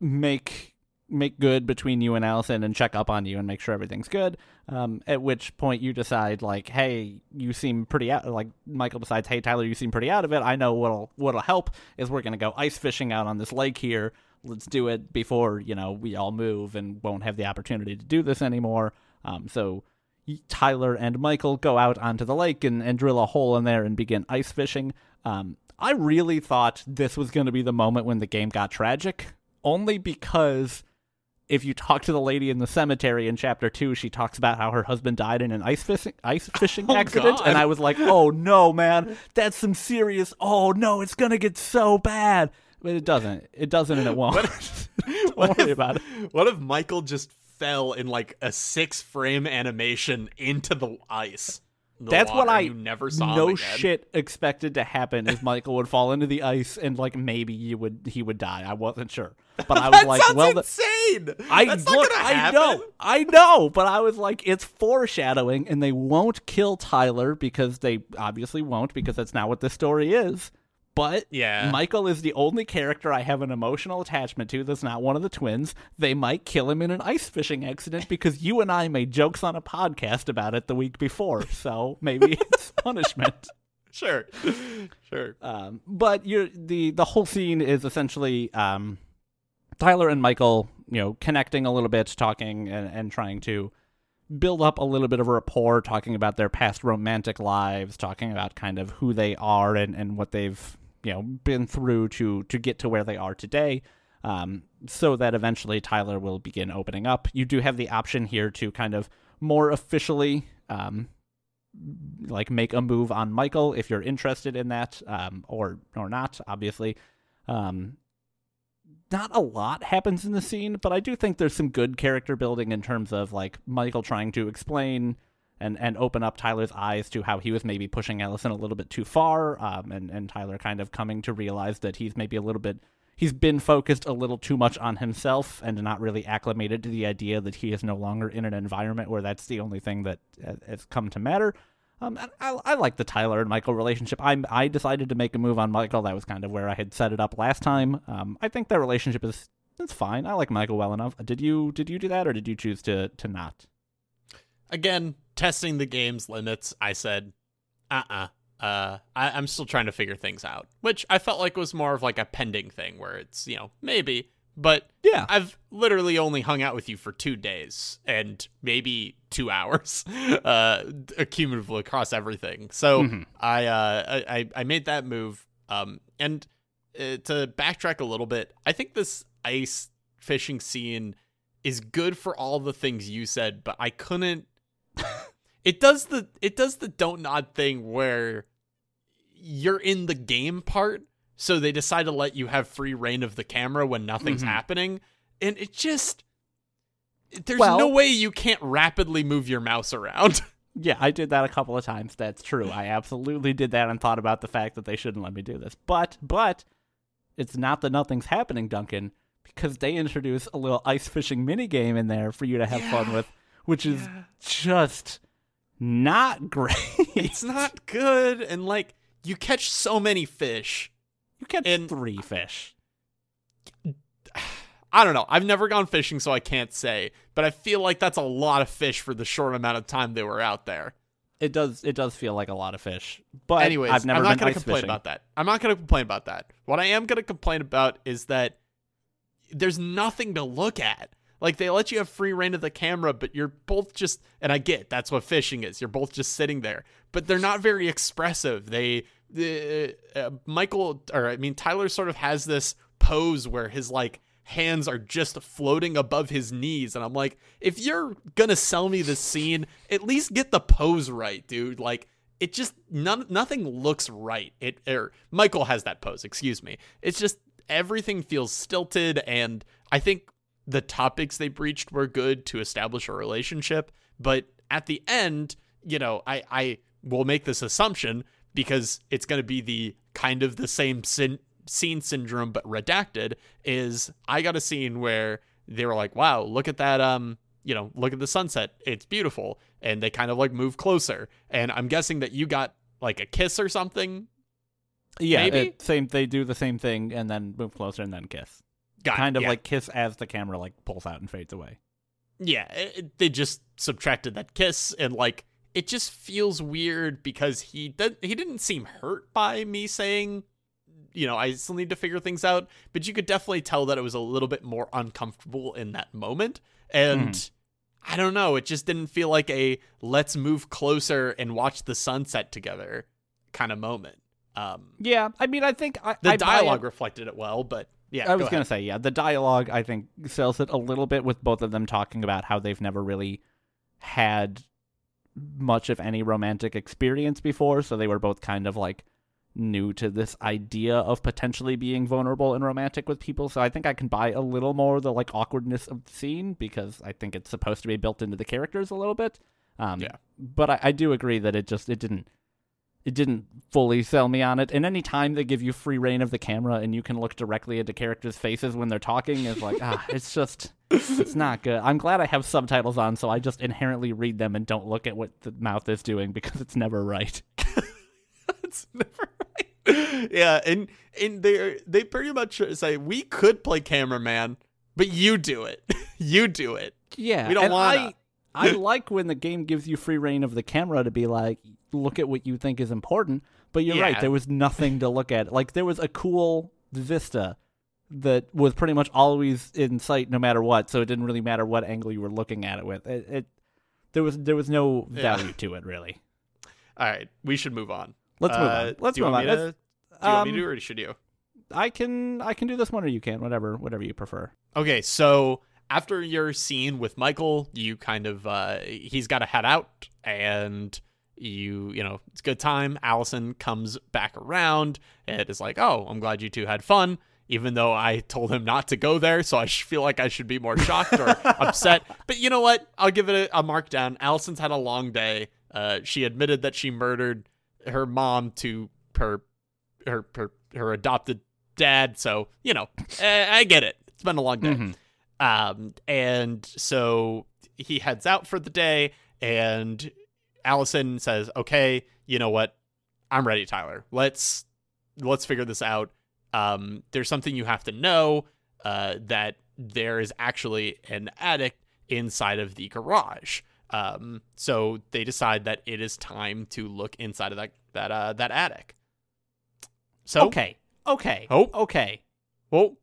make make good between you and Allison and check up on you and make sure everything's good. Um, at which point you decide like, hey, you seem pretty out. Like Michael decides, hey Tyler, you seem pretty out of it. I know what'll what'll help is we're gonna go ice fishing out on this lake here. Let's do it before you know we all move and won't have the opportunity to do this anymore. Um, so Tyler and Michael go out onto the lake and, and drill a hole in there and begin ice fishing. Um, I really thought this was going to be the moment when the game got tragic, only because if you talk to the lady in the cemetery in chapter two, she talks about how her husband died in an ice fishing ice oh, fishing Oh, accident, God. and I was like, "Oh no, man, that's some serious. Oh no, it's gonna get so bad." But it doesn't. It doesn't, and it won't. Don't What worry if- about it. What if Michael just fell in like a six frame animation into the ice. The That's what I you never saw no shit expected to happen is Michael would fall into the ice and like maybe you would he would die. I wasn't sure, but I was like, well, the- insane. I That's look, not gonna I happen. know, I know, but I was like, it's foreshadowing, and they won't kill Tyler because they obviously won't because that's not what the story is. But Yeah. Michael is the only character I have an emotional attachment to that's not one of the twins. They might kill him in an ice fishing accident because you and I made jokes on a podcast about it the week before, so maybe it's punishment. Sure, sure. Um, but you're the the whole scene is essentially um, Tyler and Michael, you know, connecting a little bit, talking and, and trying to build up a little bit of a rapport, talking about their past romantic lives, talking about kind of who they are and, and what they've you know been through to to get to where they are today. Um, so that eventually Tyler will begin opening up. You do have the option here to kind of more officially um, like make a move on Michael if you're interested in that, um, or or not. Obviously, um, not a lot happens in the scene, but I do think there's some good character building in terms of like Michael trying to explain and and open up Tyler's eyes to how he was maybe pushing Allison a little bit too far, um, and and Tyler kind of coming to realize that he's maybe a little bit. He's been focused a little too much on himself and not really acclimated to the idea that he is no longer in an environment where that's the only thing that uh, has come to matter. Um, I, I like the Tyler and Michael relationship. I I decided to make a move on Michael. That was kind of where I had set it up last time. Um, I think their relationship is it's fine. I like Michael well enough. Did you did you do that or did you choose to to not? Again, testing the game's limits. I said, uh-uh. Uh, I, I'm still trying to figure things out, which I felt like was more of like a pending thing where it's, you know, maybe, but Yeah. I've literally only hung out with you for two days and maybe two hours, uh, accumulatively across everything. So Mhm. I, uh, I, I- I made that move. Um, and uh, to backtrack a little bit, I think this ice fishing scene is good for all the things you said, but I couldn't. it does the it does the Dontnod thing where you're in the game part, so they decide to let you have free reign of the camera when nothing's Mhm. happening, and it just there's Well- no way you can't rapidly move your mouse around. Yeah, I did that a couple of times. That's true. I absolutely did that and thought about the fact that they shouldn't let me do this. But but it's not that nothing's happening, Duncan, because they introduce a little ice fishing mini game in there for you to have fun with, which is just not great. it's not good, and like you catch so many fish. you catch and- three fish. I don't know. I've never gone fishing, so I can't say. But I feel like that's a lot of fish for the short amount of time they were out there. It does it does feel like a lot of fish. But Anyways, I've never I'm not going to complain fishing. about that. I'm not going to complain about that. What I am going to complain about is that there's nothing to look at. Like they let you have free reign of the camera, but you're both just and I get that's what fishing is. You're both just sitting there, but they're not very expressive. They the uh, Michael or I mean Tyler sort of has this pose where his like hands are just floating above his knees and I'm like if you're going to sell me this scene, at least get the pose right, dude. Like it just none nothing looks right. It or Michael has that pose, excuse me. It's just everything feels stilted and I think the topics they breached were good to establish a relationship, but at the end, you know, I I will make this assumption because it's going to be the kind of the same sin- scene syndrome but redacted is I got a scene where they were like, "Wow, look at that um you know, look at the sunset. It's beautiful." And they kind of like move closer. And I'm guessing that you got like a kiss or something. Yeah, Maybe? it- same they do the same thing and then move closer and then kiss. Got it, kind of yeah. like kiss as the camera like pulls out and fades away. yeah, it, it- they just subtracted that kiss and like it just feels weird because he did, he didn't seem hurt by me saying you know, I still need to figure things out, but you could definitely tell that it was a little bit more uncomfortable in that moment. And I don't know, it just didn't feel like a let's move closer and watch the sunset together kind of moment. Um Yeah, I mean, I think I, the I dialogue reflected it well, but yeah, I was go gonna ahead. say, yeah, the dialogue I think sells it a little bit with both of them talking about how they've never really had much of any romantic experience before, so they were both kind of like new to this idea of potentially being vulnerable and romantic with people. So I think I can buy a little more the like awkwardness of the scene because I think it's supposed to be built into the characters a little bit. Um, Yeah. But I, I do agree that it just it didn't it didn't fully sell me on it. And any time they give you free reign of the camera and you can look directly into characters' faces when they're talking is like ah, it's just it's not good. I'm glad I have subtitles on, so I just inherently read them and don't look at what the mouth is doing because it's never right. It's never right. Yeah, and and they they pretty much say we could play cameraman, but you do it. you do it. Yeah, We don't wanna. I, I like when the game gives you free reign of the camera to be like, look at what you think is important. But you're right, there was nothing to look at. Like there was a cool vista that was pretty much always in sight, no matter what. So it didn't really matter what angle you were looking at it with. It, it there was there was no Yeah. value to it really. All right, we should move on. Let's move Uh, on. Let's move on. To, Let's- do you want me um, to do it or should you? I can I can do this one or you can, whatever whatever you prefer. Okay, so after your scene with Michael, you kind of uh he's got to head out and you you know, it's a good time. Allison comes back around and is like, "Oh, I'm glad you two had fun." Even though I told him not to go there, so I feel like I should be more shocked or upset. But you know what? I'll give it a, a mark down. Allison's had a long day. Uh, she admitted that she murdered her mom to her her her, her adopted dad. So you know, eh, I get it. It's been a long day. Mhm. Um, and so he heads out for the day, and Allison says, "Okay, you know what? I'm ready, Tyler. Let's let's figure this out. Um, there's something you have to know. Uh, that there is actually an attic inside of the garage. Um, so they decide that it is time to look inside of that that uh that attic. So Okay. Okay. Oh. Okay. well,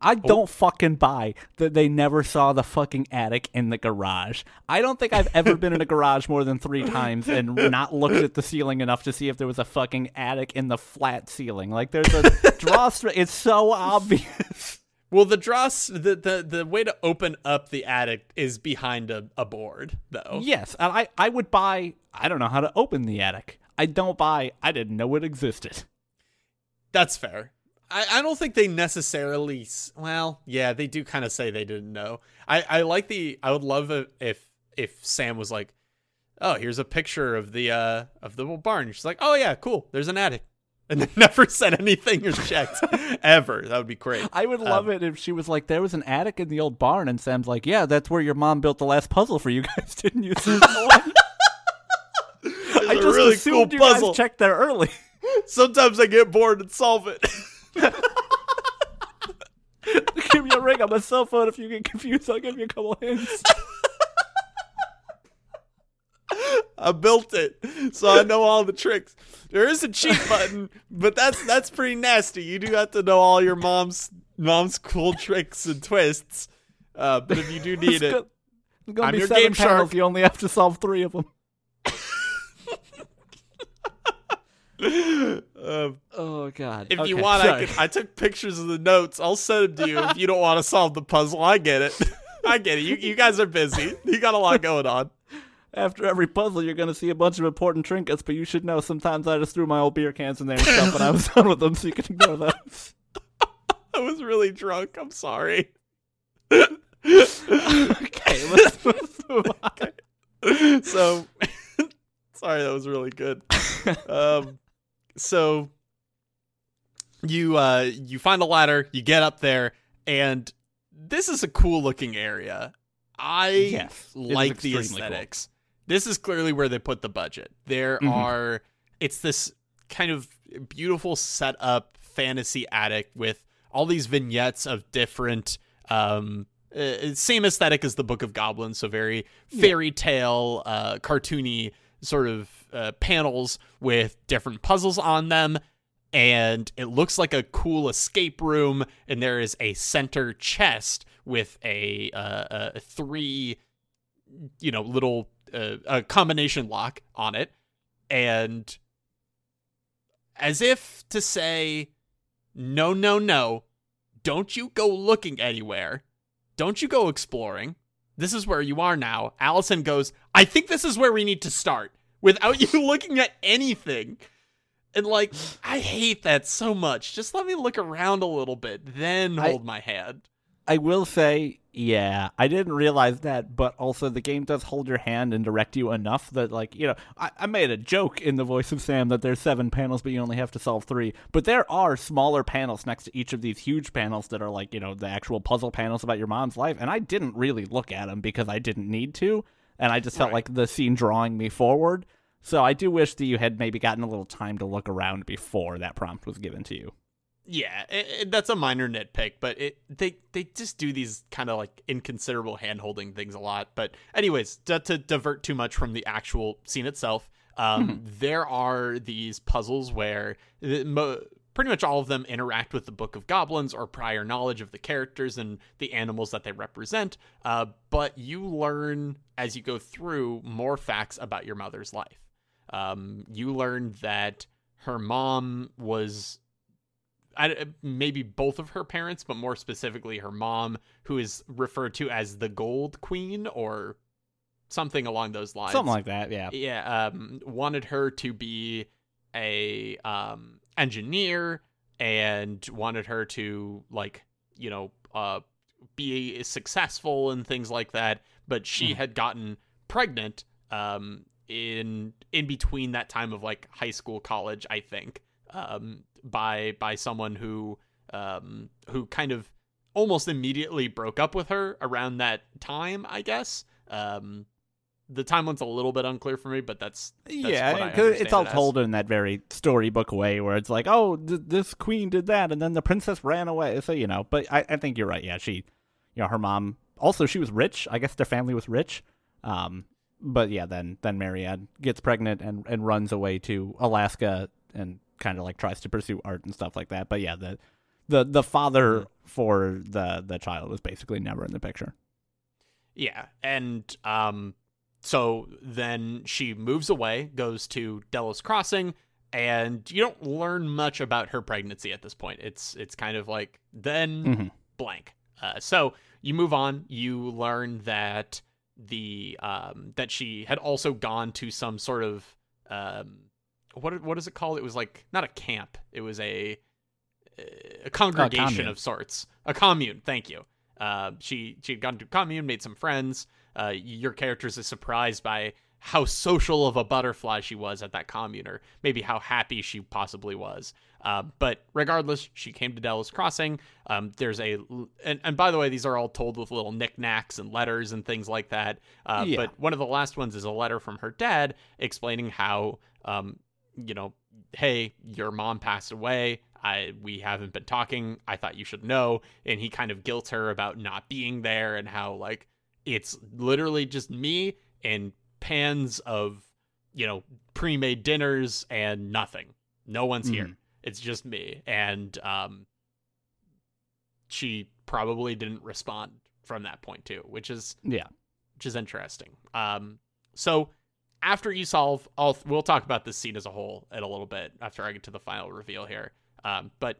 I oh. don't fucking buy that they never saw the fucking attic in the garage. I don't think I've ever been in a garage more than three times and not looked at the ceiling enough to see if there was a fucking attic in the flat ceiling. Like there's a drawstring. It's so obvious. Well, the dross, the, the the way to open up the attic is behind a, a board, though. Yes, and I I would buy. I don't know how to open the attic. I don't buy. I didn't know it existed. That's fair. I, I don't think they necessarily. Well, yeah, they do kind of say they didn't know. I, I like the. I would love it if if Sam was like, "Oh, here's a picture of the uh of the barn." She's like, "Oh yeah, cool. There's an attic," and then never said anything or checked ever. That would be great. I would love it if she was like, "There was an attic in the old barn," and Sam's like, "Yeah, that's where your mom built the last puzzle for you guys, didn't you?" I just really assumed cool you puzzle. guys checked there early. Sometimes I get bored and solve it. give me a ring on my cell phone. If you get confused, I'll give you a couple hints. I built it, so I know all the tricks. There is a cheat button, but that's that's pretty nasty. You do have to know all your mom's mom's cool tricks and twists. Uh, but if you do need It's it, go- it's gonna I'm be your seven game shark. You only have to solve three of them. Um, Oh God! if you Okay, want, I, sorry. can, I took pictures of the notes. I'll send them to you if you don't want to solve the puzzle. I get it. I get it. You you guys are busy. You got a lot going on. After every puzzle, you're gonna see a bunch of important trinkets, but you should know sometimes I just threw my old beer cans in there and stuff, and I was done with them, so you can ignore those. I was really drunk. I'm sorry. okay, let's, let's move on. so sorry that was really good um so you uh you find a ladder you get up there and this is a cool looking area. I Yes, like the extremely cool. aesthetics. This is clearly where they put the budget. There Mhm. are it's this kind of beautiful set up fantasy attic with all these vignettes of different um uh, same aesthetic as the book of goblins so very fairy tale uh cartoony sort of uh, panels with different puzzles on them and it looks like a cool escape room and there is a center chest with a uh, a three you know little uh, a combination lock on it. And as if to say no no no. Don't you go looking anywhere. Don't you go exploring this is where you are now allison goes i think this is where we need to start without you looking at anything And like, I hate that so much. Just let me look around a little bit, then I- hold my hand. I will say, yeah, I didn't realize that, but also the game does hold your hand and direct you enough that, like, you know, I, I made a joke in the voice of Sam that there's seven panels, but you only have to solve three. But there are smaller panels next to each of these huge panels that are, like, you know, the actual puzzle panels about your mom's life, and I didn't really look at them because I didn't need to, and I just felt Right. like the scene drawing me forward. So I do wish that you had maybe gotten a little time to look around before that prompt was given to you. Yeah, it, it- that's a minor nitpick, but it they they just do these kind of like inconsiderable hand holding things a lot. But anyways, to, to divert too much from the actual scene itself, um, there are these puzzles where the, mo- pretty much all of them interact with the Book of Goblins or prior knowledge of the characters and the animals that they represent. Uh, but you learn as you go through more facts about your mother's life. Um, you learn that her mom was I, maybe both of her parents, but more specifically her mom, who is referred to as the Gold Queen or something along those lines. Something like that, yeah. yeah, um, wanted her to be a um, engineer and wanted her to like you know uh, be successful and things like that. But she Mhm. had gotten pregnant um, in in between that time of like high school, college, I think, um, by by someone who um, who kind of almost immediately broke up with her around that time, I guess. Um, the timeline's a little bit unclear for me, but that's, that's yeah, it's all it told in that very storybook way, where it's like, oh, th- this queen did that, and then the princess ran away. So you know, but I, I think you're right. Yeah, she, you know, her mom also she was rich. I guess their family was rich. Um, but yeah, then then Marianne gets pregnant and and runs away to Alaska and kind of like tries to pursue art and stuff like that. But yeah, the the the father Mm-hmm. for the the child was basically never in the picture. Yeah, and um, so then she moves away, goes to Delos Crossing, and you don't learn much about her pregnancy at this point. It's it's kind of like then Mhm. blank. Uh, so you move on. You learn that the um, that she had also gone to some sort of um, what what is it called? It was like not a camp. It was a a congregation of sorts, a commune. Thank you. Uh, she she had gone to a commune, made some friends. Uh, your characters is surprised by how social of a butterfly she was at that commune, or maybe how happy she possibly was. Uh, but regardless, she came to Delos Crossing. Um, there's a and, and by the way, these are all told with little knickknacks and letters and things like that. Uh, Yeah. But one of the last ones is a letter from her dad explaining how um, you know, hey, your mom passed away. I we haven't been talking. I thought you should know. And he kind of guilt her about not being there and how like it's literally just me and pans of, you know, pre-made dinners and nothing. No one's here. Mhm. It's just me. And um she probably didn't respond from that point too, which is Yeah. which is interesting. Um, so after you solve, I'll we'll talk about this scene as a whole in a little bit after I get to the final reveal here. Um, but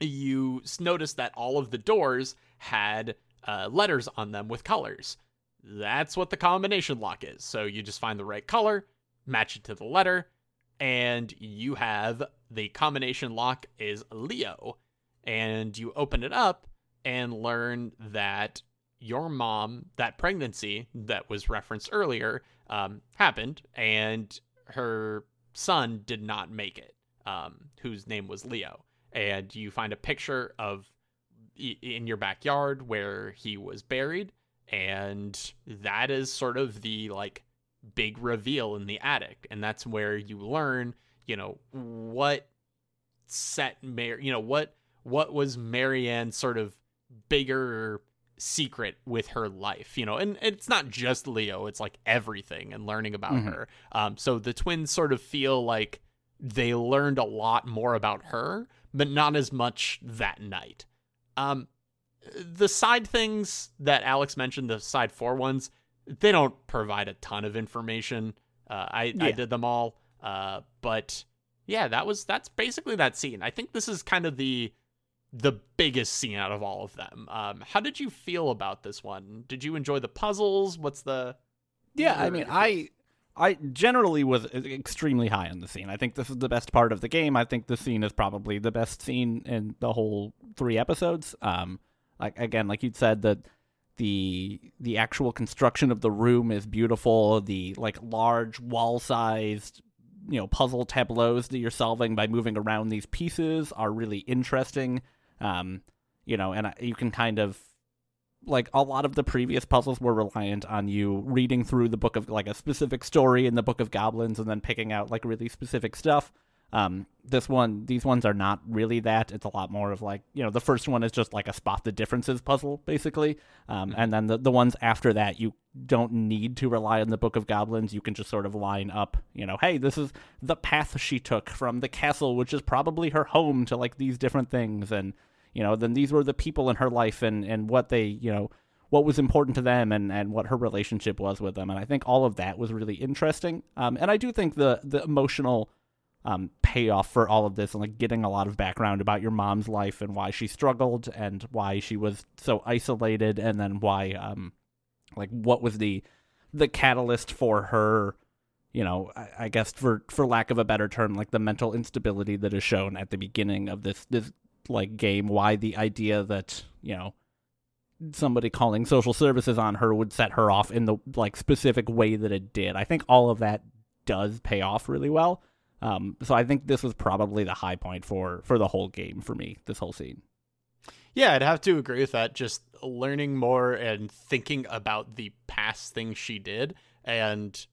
you notice that all of the doors had uh, letters on them with colors. That's what the combination lock is. So you just find the right color, match it to the letter, and you have the combination lock is Leo. And you open it up and learn that your mom, that pregnancy that was referenced earlier, um, happened, and her son did not make it, um, whose name was Leo. And you find a picture of in your backyard where he was buried, and that is sort of the like big reveal in the attic, and that's where you learn, you know, what set Mary, you know, what what was Marianne's sort of bigger secret with her life, you know, and, it's not just Leo, it's like everything and learning about Mhm. her. Um, so the twins sort of feel like they learned a lot more about her, but not as much that night. Um, the side things that Alex mentioned, the side four ones, they don't provide a ton of information. Uh, I, I did them all, uh, but yeah, that was that's basically that scene. I think this is kind of the the biggest scene out of all of them. Um, how did you feel about this one? Did you enjoy the puzzles? What's the Yeah, I mean, I I generally was extremely high on the scene. I think this is the best part of the game. I think the scene is probably the best scene in the whole three episodes. Um, like again, like you said, that the the actual construction of the room is beautiful. The like large wall sized you know puzzle tableaus that you're solving by moving around these pieces are really interesting. Um, you know, and you can kind of like a lot of the previous puzzles were reliant on you reading through the book of like a specific story in the book of goblins and then picking out like really specific stuff um, this one, these ones are not really that. It's a lot more of like, you know, the first one is just like a spot the differences puzzle, basically. Um, and then the, the ones after that, you don't need to rely on the Book of Goblins. You can just sort of line up, you know, hey, this is the path she took from the castle, which is probably her home, to like these different things. And, you know, then these were the people in her life and, and what they, you know, what was important to them and, and what her relationship was with them. And I think all of that was really interesting. Um, and I do think the, the emotional um, payoff for all of this and like getting a lot of background about your mom's life and why she struggled and why she was so isolated and then why um like what was the the catalyst for her you know I, I guess for for lack of a better term like the mental instability that is shown at the beginning of this this like game? Why the idea that you know somebody calling social services on her would set her off in the like specific way that it did? I think all of that does pay off really well um, so I think this was probably the high point for for the whole game for me. This whole scene. Yeah, I'd have to agree with that. Just learning more and thinking about the past things she did, and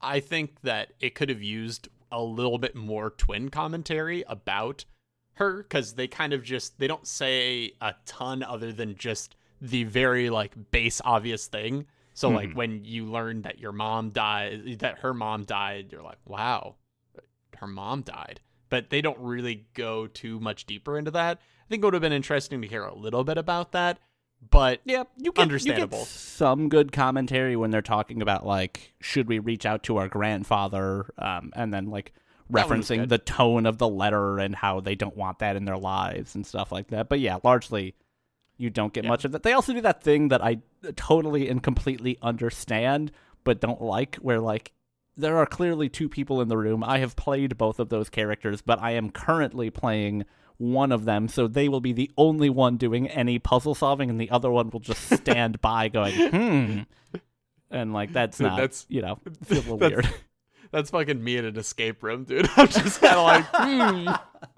I think that it could have used a little bit more twin commentary about her because they kind of just they don't say a ton other than just the very like base obvious thing. So mm-hmm. like when you learn that your mom died, that her mom died, you're like, wow, her mom died. But they don't really go too much deeper into that. I think it would have been interesting to hear a little bit about that. But yeah, you get, understandable. You get some good commentary when they're talking about like, should we reach out to our grandfather, um, and then like referencing the tone of the letter and how they don't want that in their lives and stuff like that. But yeah, largely you don't get yeah. much of that. They also do that thing that I totally and completely understand but don't like, where like there are clearly two people in the room. I have played both of those characters, but I am currently playing one of them, so they will be the only one doing any puzzle solving, and the other one will just stand by going, hmm. And like that's not, that's, you know, feel a little weird. That's fucking me in an escape room, dude. I'm just kind of like, hmm,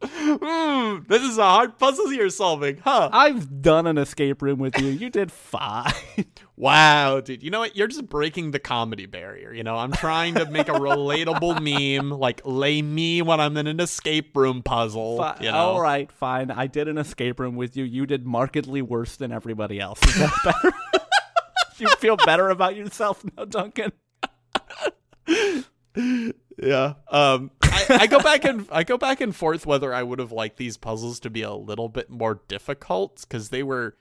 hmm, this is a hard puzzle you're solving, huh? I've done an escape room with you. You did fine. wow, dude. You know what? You're just breaking the comedy barrier. You know, I'm trying to make a relatable meme, like lay me when I'm in an escape room puzzle. Fi- you know? All right, fine. I did an escape room with you. You did markedly worse than everybody else. Is that better? you feel better about yourself now, Duncan? Yeah. Um, I, I, go back and I go back and forth whether I would have liked these puzzles to be a little bit more difficult because they were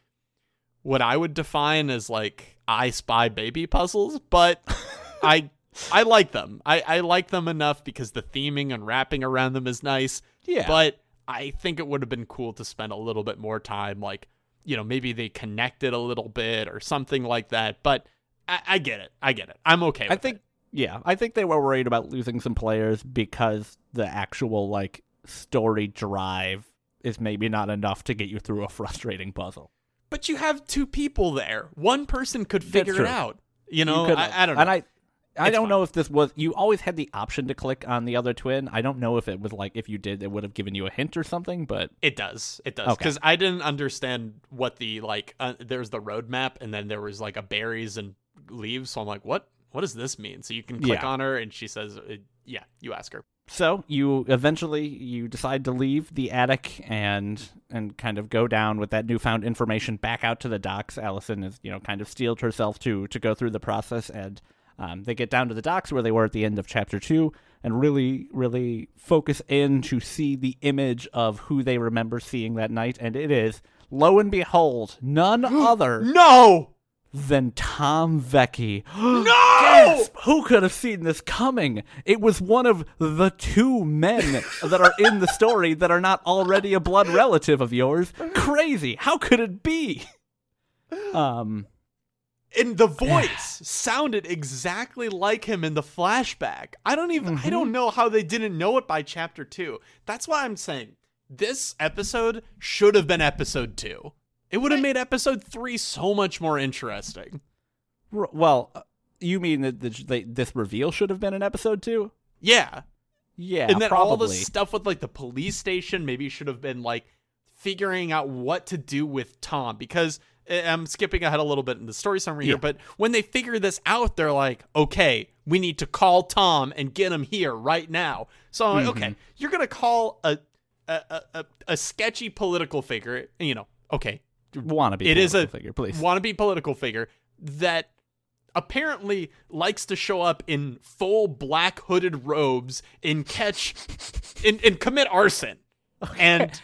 what I would define as like I Spy Baby puzzles, but I I like them. I I like them enough because the theming and wrapping around them is nice. Yeah. But I think it would have been cool to spend a little bit more time, like you know, maybe they connected a little bit or something like that. But I, I get it. I get it. I'm okay. I think. It yeah, I think they were worried about losing some players because the actual like story drive is maybe not enough to get you through a frustrating puzzle. But you have two people there. One person could figure it out. You know, you I, I, don't know. And I I it's don't fine. know if this was you always had the option to click on the other twin. I don't know if it was like if you did it would have given you a hint or something, but it does. It does because okay. I didn't understand what the like. Uh, there's the roadmap, and then there was like a berries and leaves. So I'm like, what? What does this mean? So you can click yeah. on her and she says, uh, yeah, you ask her. So you eventually you decide to leave the attic and and kind of go down with that newfound information back out to the docks. Allison is you know kind of steeled herself to to go through the process, and um, they get down to the docks where they were at the end of chapter two, and really really focus in to see the image of who they remember seeing that night, and it is lo and behold none other no than Tom Vecchi. no! Gasp! Who could have seen this coming? It was one of the two men that are in the story that are not already a blood relative of yours. Crazy. How could it be? Um and the voice sounded exactly like him in the flashback. I don't even I don't know how they didn't know it by chapter 2. That's why I'm saying this episode should have been episode 2. It would have made episode 3 so much more interesting. R- Well, uh, you mean that the, this reveal should have been in episode two? Yeah. Yeah, and then probably. all the stuff with like the police station maybe should have been like figuring out what to do with Tom because eh, I'm skipping ahead a little bit in the story summary Yeah. here, but when they figure this out, they're like, okay, we need to call Tom and get him here right now. So I'm like, Mm-hmm. okay, you're gonna call a, a, a a sketchy political figure, you know, okay, wanna be it is a figure, please. wannabe political figure that apparently likes to show up in full black hooded robes and catch and, and commit arson. And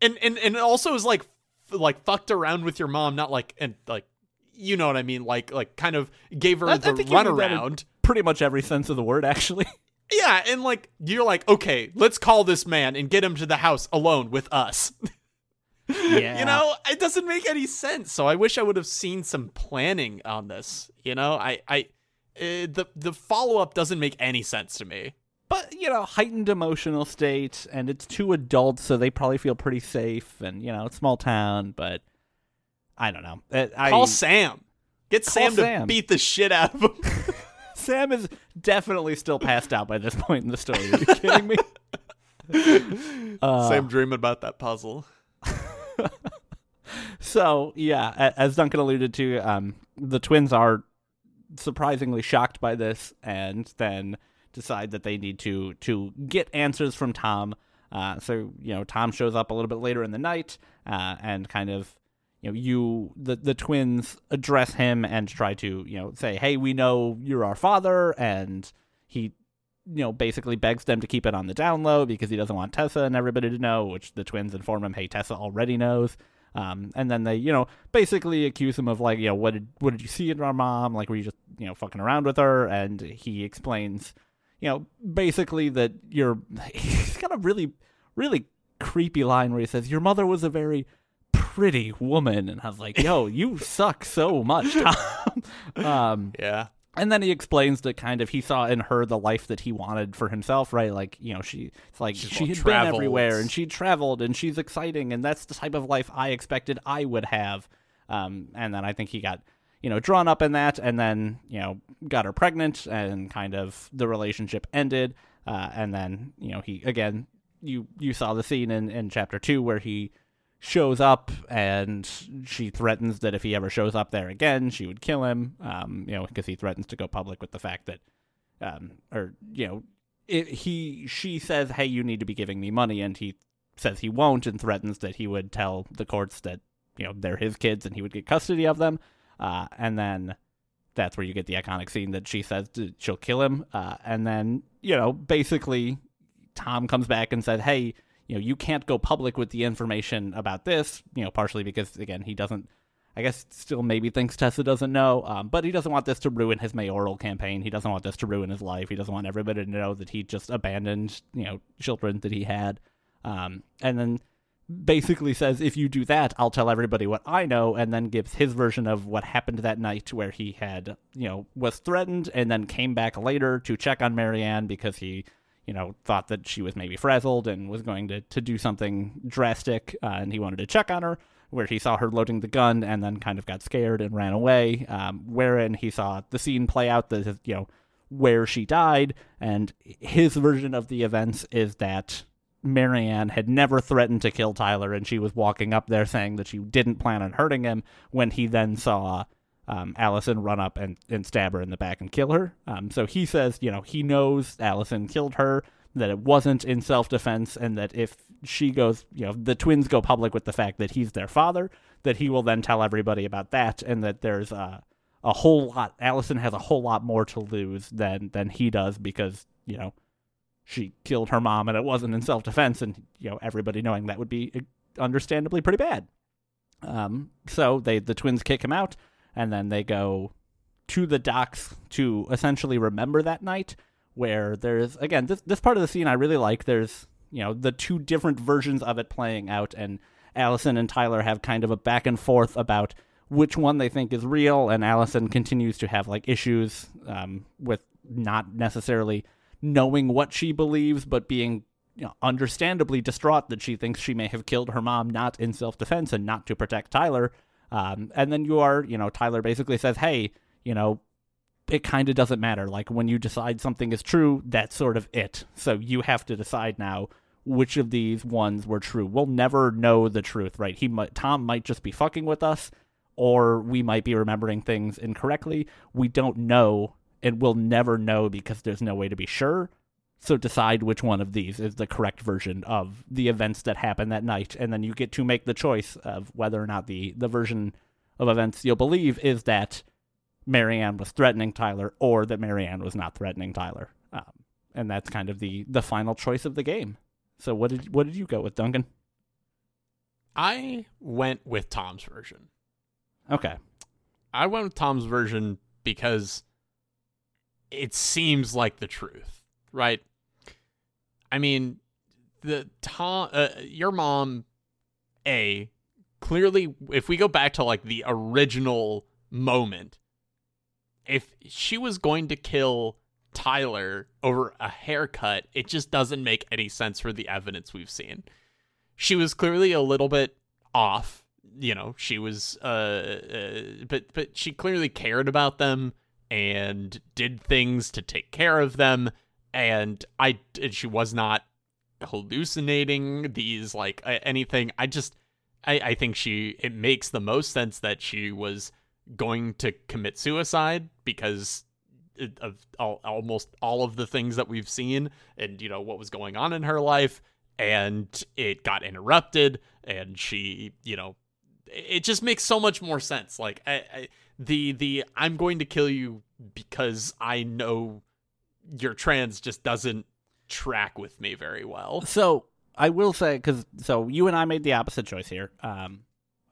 and and and also is like like fucked around with your mom not like and like you know what i mean? Like like kind of gave her I- I the think you mean runaround. Pretty much every sense of the word, actually. yeah and like you're like okay let's call this man and get him to the house alone with us Yeah. you know it doesn't make any sense so i wish i would have seen some planning on this you know i i uh, the the follow-up doesn't make any sense to me but you know, heightened emotional state, and it's two adults, so they probably feel pretty safe, and you know, it's small town, but I don't know. Uh, I, call sam get Call sam to Sam. beat the shit out of him Sam is definitely still passed out by this point in the story. Are you kidding me? Uh, sam dreaming about that puzzle So yeah, as Duncan alluded to, um, the twins are surprisingly shocked by this, and then decide that they need to to get answers from Tom. Uh, so you know, Tom shows up a little bit later in the night, uh, and kind of you know, you the the twins address him and try to you know say, hey, we know you're our father, and he you know basically begs them to keep it on the down low because he doesn't want Tessa and everybody to know, which the twins inform him, hey, Tessa already knows. Um, and then they, you know, basically accuse him of like, you know, what did what did you see in our mom? Like, were you just, you know, fucking around with her? And he explains, you know, basically that you're. He's got a really, really creepy line where he says, "Your mother was a very pretty woman," and I was like, "Yo, you suck so much, Tom." um, yeah and then he explains that kind of he saw in her the life that he wanted for himself, right? Like, you know, she it's like She's she had been everywhere and she traveled and she's exciting and that's the type of life I expected I would have. Um, and then I think he got, you know, drawn up in that and then, you know, got her pregnant and kind of the relationship ended. Uh, and then, you know, he again you you saw the scene in, in chapter two where he shows up and she threatens that if he ever shows up there again, she would kill him. Um, you know, because he threatens to go public with the fact that, um, or you know, it, he she says, "Hey, you need to be giving me money," and he says he won't and threatens that he would tell the courts that you know they're his kids and he would get custody of them. Uh, and then that's where you get the iconic scene that she says she'll kill him. Uh, and then you know, basically, Tom comes back and says, "Hey." You know, you can't go public with the information about this, you know, partially because, again, he doesn't, I guess, still maybe thinks Tessa doesn't know, um, but he doesn't want this to ruin his mayoral campaign. He doesn't want this to ruin his life. He doesn't want everybody to know that he just abandoned, you know, children that he had. Um, and then basically says, if you do that, I'll tell everybody what I know, and then gives his version of what happened that night where he had, you know, was threatened and then came back later to check on Mary-Ann because he you know, thought that she was maybe frazzled and was going to, to do something drastic, uh, and he wanted to check on her, where he saw her loading the gun and then kind of got scared and ran away, um, wherein he saw the scene play out, the, you know, where she died, and his version of the events is that Mary-Ann had never threatened to kill Tyler, and she was walking up there saying that she didn't plan on hurting him when he then saw um, Alyson run up and, and stab her in the back and kill her. Um, so he says, you know, he knows Alyson killed her, that it wasn't in self defense, and that if she goes, you know, the twins go public with the fact that he's their father, that he will then tell everybody about that, and that there's a, a whole lot, Alyson has a whole lot more to lose than, than he does because, you know, she killed her mom and it wasn't in self defense, and, you know, everybody knowing that would be understandably pretty bad. Um, so they the twins kick him out and then they go to the docks to essentially remember that night where there's again this this part of the scene I really like there's you know the two different versions of it playing out and Alyson and Tyler have kind of a back and forth about which one they think is real. And Alyson continues to have like issues um, with not necessarily knowing what she believes, but being you know, understandably distraught that she thinks she may have killed her mom not in self defense and not to protect Tyler. Um, and then you are, you know, Tyler basically says, hey, you know, it kind of doesn't matter. Like when you decide something is true, that's sort of it. So you have to decide now which of these ones were true. We'll never know the truth, right? He might, Tom might just be fucking with us, or we might be remembering things incorrectly. We don't know, and we'll never know because there's no way to be sure. So decide which one of these is the correct version of the events that happened that night, and then you get to make the choice of whether or not the the version of events you'll believe is that Mary-Ann was threatening Tyler or that Mary-Ann was not threatening Tyler. Um, and that's kind of the the final choice of the game. So what did what did you go with, Duncan? I went with Tom's version. Okay. I went with Tom's version because it seems like the truth, right? I mean, the Tom, uh, your mom, a clearly, if we go back to like the original moment, if she was going to kill Tyler over a haircut, it just doesn't make any sense for the evidence we've seen. She was clearly a little bit off, you know. She was, uh, uh but but she clearly cared about them and did things to take care of them, and I and she was not hallucinating these like anything. I just, I I think she it makes the most sense that she was going to commit suicide because of all, almost all of the things that we've seen and you know what was going on in her life and it got interrupted and she you know it just makes so much more sense like I, I, the the i'm going to kill you because i know you're trans just doesn't track with me very well so i will say because so you and i made the opposite choice here um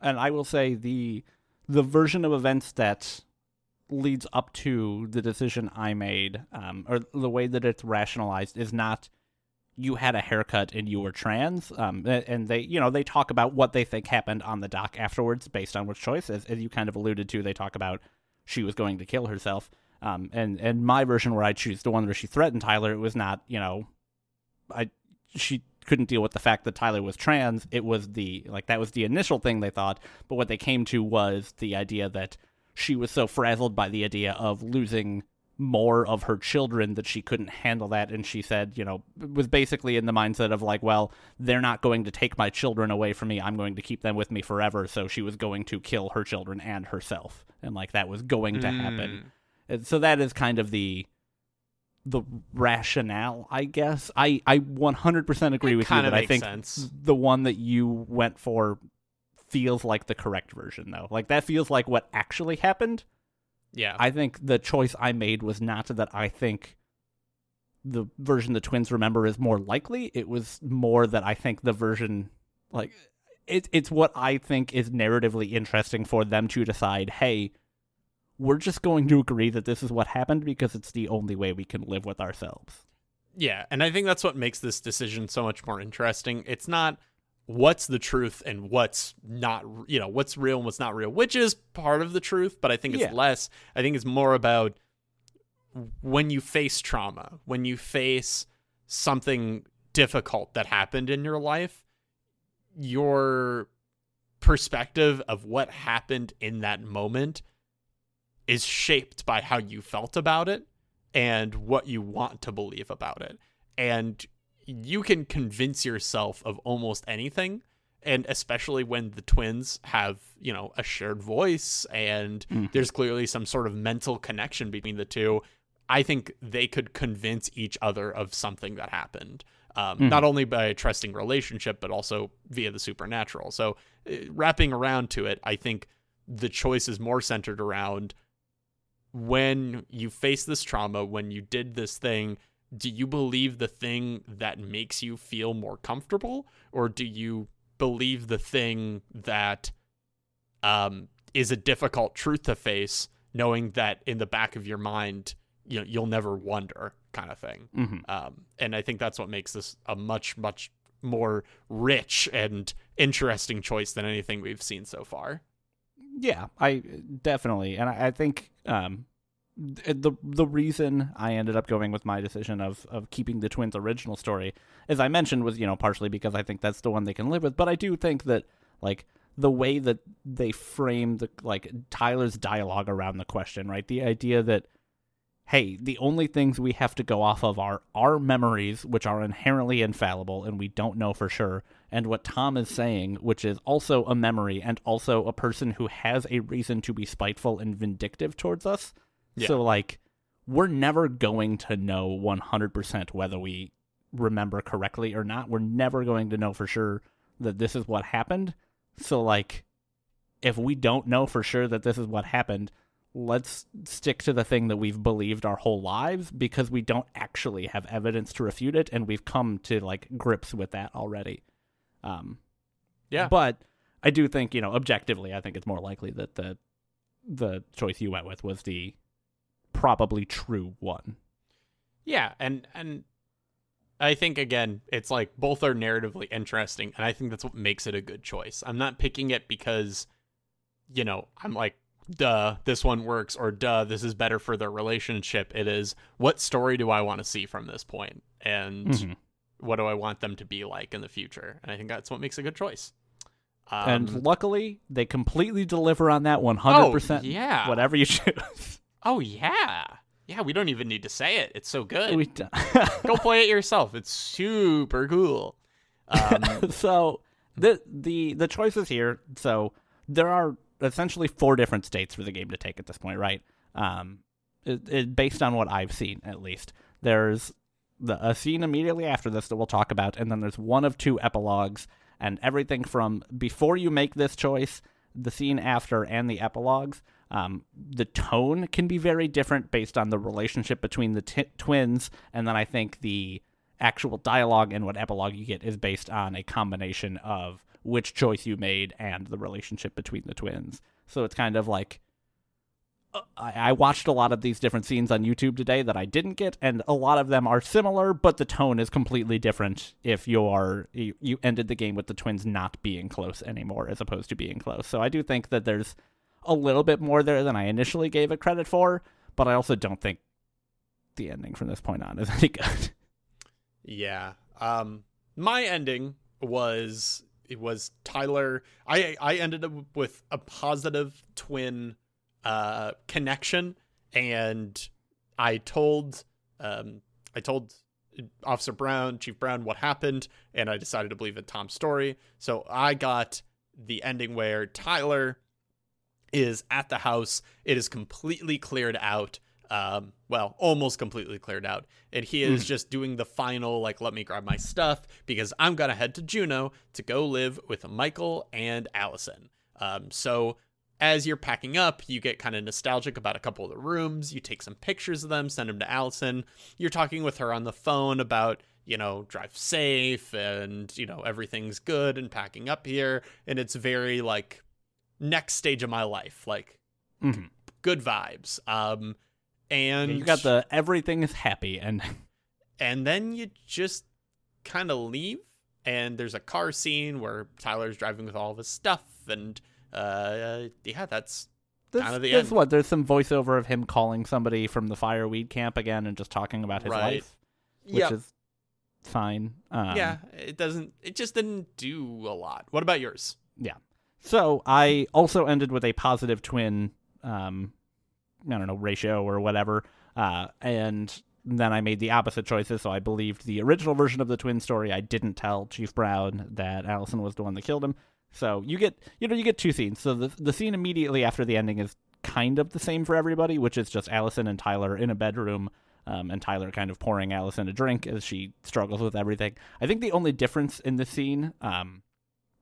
and i will say the the version of events that leads up to the decision I made, um, or the way that it's rationalized, is not you had a haircut and you were trans. Um, and they, you know, they talk about what they think happened on the dock afterwards based on which choice. As, as you kind of alluded to, they talk about she was going to kill herself. Um, and and my version where I choose the one where she threatened Tyler, it was not, you know, I she couldn't deal with the fact that Tyler was trans. It was the like that was the initial thing they thought, but what they came to was the idea that she was so frazzled by the idea of losing more of her children that she couldn't handle that. And she said you know was basically in the mindset of like well they're not going to take my children away from me. I'm going to keep them with me forever. So she was going to kill her children and herself. And like that was going to happen. Mm. So that is kind of the the rationale i guess i i 100% agree it with you that i think sense. the one that you went for feels like the correct version though. Like that feels like what actually happened. Yeah. I think the choice I made was not that I think the version the twins remember is more likely. It was more that I think the version like it, it's what I think is narratively interesting for them to decide, hey, we're just going to agree that this is what happened because it's the only way we can live with ourselves. Yeah, and I think that's what makes this decision so much more interesting. It's not what's the truth and what's not you know what's real and what's not real which is part of the truth but i think it's yeah. less i think it's more about when you face trauma when you face something difficult that happened in your life your perspective of what happened in that moment is shaped by how you felt about it and what you want to believe about it and you can convince yourself of almost anything and especially when the twins have you know a shared voice and mm-hmm. there's clearly some sort of mental connection between the two i think they could convince each other of something that happened um, mm-hmm. not only by a trusting relationship but also via the supernatural so uh, wrapping around to it i think the choice is more centered around when you face this trauma when you did this thing do you believe the thing that makes you feel more comfortable? Or do you believe the thing that um, is a difficult truth to face knowing that in the back of your mind you know you'll never wonder kind of thing? Mm-hmm. um, and i think that's what makes this a much much more rich and interesting choice than anything we've seen so far. Yeah, I definitely, and I, I think um, the the reason I ended up going with my decision of of keeping the twins' original story, as I mentioned, was you know partially because I think that's the one they can live with, but I do think that like the way that they frame the like Tyler's dialogue around the question, right? The idea that hey, the only things we have to go off of are our memories, which are inherently infallible and we don't know for sure, and what Tom is saying, which is also a memory and also a person who has a reason to be spiteful and vindictive towards us. Yeah. So, like, we're never going to know 100% whether we remember correctly or not. We're never going to know for sure that this is what happened. So, like, if we don't know for sure that this is what happened, let's stick to the thing that we've believed our whole lives because we don't actually have evidence to refute it and we've come to like grips with that already um Yeah. but i do think you know objectively i think it's more likely that the the choice you went with was the probably true one Yeah, and and I think again, it's like both are narratively interesting, and I think that's what makes it a good choice. I'm not picking it because, you know, I'm like, duh, this one works, or duh, this is better for their relationship. It is what story do I want to see from this point, and Mhm. What do I want them to be like in the future? And I think that's what makes a good choice. Um, and luckily they completely deliver on that 100% Oh, yeah. whatever you choose oh yeah, yeah, we don't even need to say it. It's so good. Go play it yourself. It's super cool. Um, so the the the choices here so there are essentially four different states for the game to take at this point right um it, it, based on what i've seen at least there's the a scene immediately after this that we'll talk about and then there's one of two epilogues and everything from before you make this choice the scene after and the epilogues um, the tone can be very different based on the relationship between the t- twins and then i think the actual dialogue and what epilogue you get is based on a combination of which choice you made and the relationship between the twins. So it's kind of like I, watched a lot of these different scenes on YouTube today that I didn't get, and a lot of them are similar, but the tone is completely different if you're you, you ended the game with the twins not being close anymore as opposed to being close. So I do think that there's a little bit more there than I initially gave it credit for, but I also don't think the ending from this point on is any good. Yeah. Um my ending was it was Tyler I I ended up with a positive twin uh connection and I told um I told Officer Brown, Chief Brown what happened and I decided to believe in Tom's story. So I got the ending where Tyler is at the house. It is completely cleared out. Um, well, almost completely cleared out. And he is Mhm. just doing the final, like, let me grab my stuff because I'm going to head to Juneau to go live with Michael and Alyson. Um, so as you're packing up, you get kind of nostalgic about a couple of the rooms. You take some pictures of them, send them to Alyson. You're talking with her on the phone about, you know, drive safe and, you know, everything's good and packing up here. And it's very like next stage of my life, like Mhm. good vibes. Um, and you got the everything is happy and and then you just kind of leave and there's a car scene where tyler's driving with all of his stuff and uh yeah that's This, Kind of the end. what? There's some voiceover of him calling somebody from the fireweed camp again and just talking about his Right. life, which yeah is fine. Um, yeah it doesn't it just didn't do a lot what about yours Yeah. So I also ended with a positive twin, um, I don't know, ratio or whatever. Uh, and then I made the opposite choices. So I believed the original version of the twin story. I didn't tell Chief Brown that Alyson was the one that killed him. So you get, you know, you get two scenes. So the the scene immediately after the ending is kind of the same for everybody, which is just Alyson and Tyler in a bedroom. Um, and Tyler kind of pouring Alyson a drink as she struggles with everything. I think the only difference in the scene, um,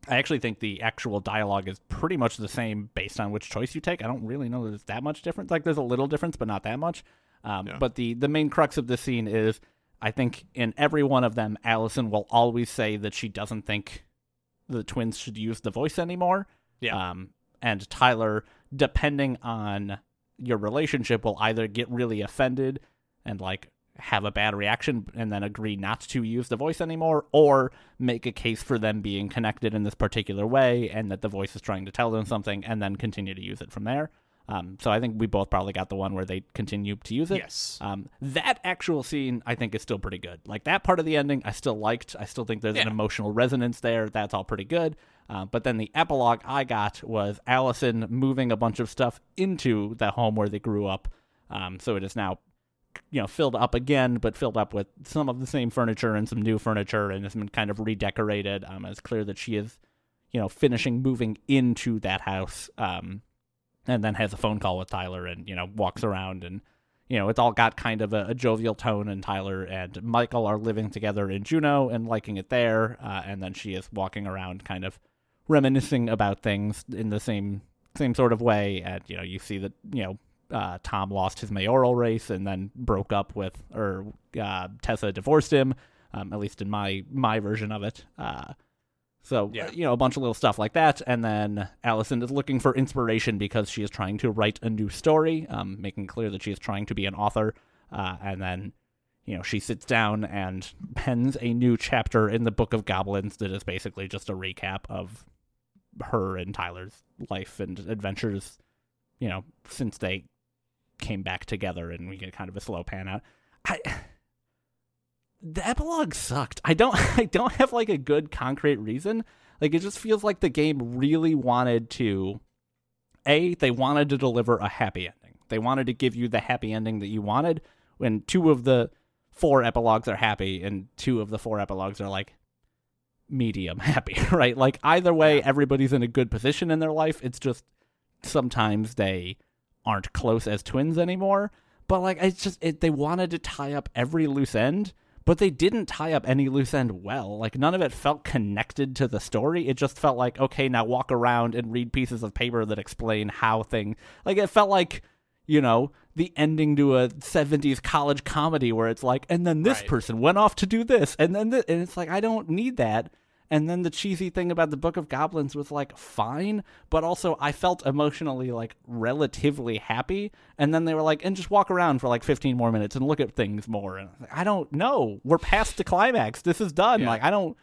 I actually think the actual dialogue is pretty much the same based on which choice you take. I don't really know that it's that much difference. Like there's a little difference, but not that much. Um, Yeah. But the the main crux of the scene is, I think in every one of them, Alyson will always say that she doesn't think the twins should use the voice anymore. Yeah. Um, and Tyler, depending on your relationship, will either get really offended and like have a bad reaction and then agree not to use the voice anymore, or make a case for them being connected in this particular way and that the voice is trying to tell them something and then continue to use it from there. Um, so I think we both probably got the one where they continue to use it. Yes. Um, that actual scene I think is still pretty good. Like that part of the ending I still liked. I still think there's an emotional resonance there. That's all pretty good. Uh, but then the epilogue I got was Alyson moving a bunch of stuff into the home where they grew up. Um, so it is now, you know, filled up again, but filled up with some of the same furniture and some new furniture, and it's been kind of redecorated. Um, it's clear that she is, you know, finishing moving into that house. Um, and then has a phone call with Tyler, and you know, walks around and. You know, it's all got kind of a, a jovial tone, and Tyler and Michael are living together in Juneau and liking it there. Uh, and then she is walking around, kind of reminiscing about things in the same same sort of way. And you know, you see that you know uh, Tom lost his mayoral race and then broke up with, or uh, Tessa divorced him. Um, at least in my my version of it. So Yeah. uh, you know, a bunch of little stuff like that, and then Alyson is looking for inspiration because she is trying to write a new story, um, making clear that she is trying to be an author. Uh, and then, you know, she sits down and pens a new chapter in the Book of Goblins that is basically just a recap of her and Tyler's life and adventures. You know, since they came back together, and we get kind of a slow pan out. I the epilogue sucked. I don't I don't have like a good concrete reason. Like it just feels like the game really wanted to A, they wanted to deliver a happy ending. They wanted to give you the happy ending that you wanted when two of the four epilogues are happy and two of the four epilogues are like medium happy, right? Like either way everybody's in a good position in their life. It's just sometimes they aren't close as twins anymore. But like it's just it, they wanted to tie up every loose end, but they didn't tie up any loose end well. Like none of it felt connected to the story. It just felt like okay, now walk around and read pieces of paper that explain how thing. Like it felt like you know the ending to a 70s college comedy where it's like and then this Right. person went off to do this and then th- and it's like I don't need that. And then the cheesy thing about the Book of Goblins was like fine, but also I felt emotionally like relatively happy. And then they were like, and just walk around for like 15 more minutes and look at things more. And I like, I don't know. We're past the climax. This is done. Yeah. Like I don't,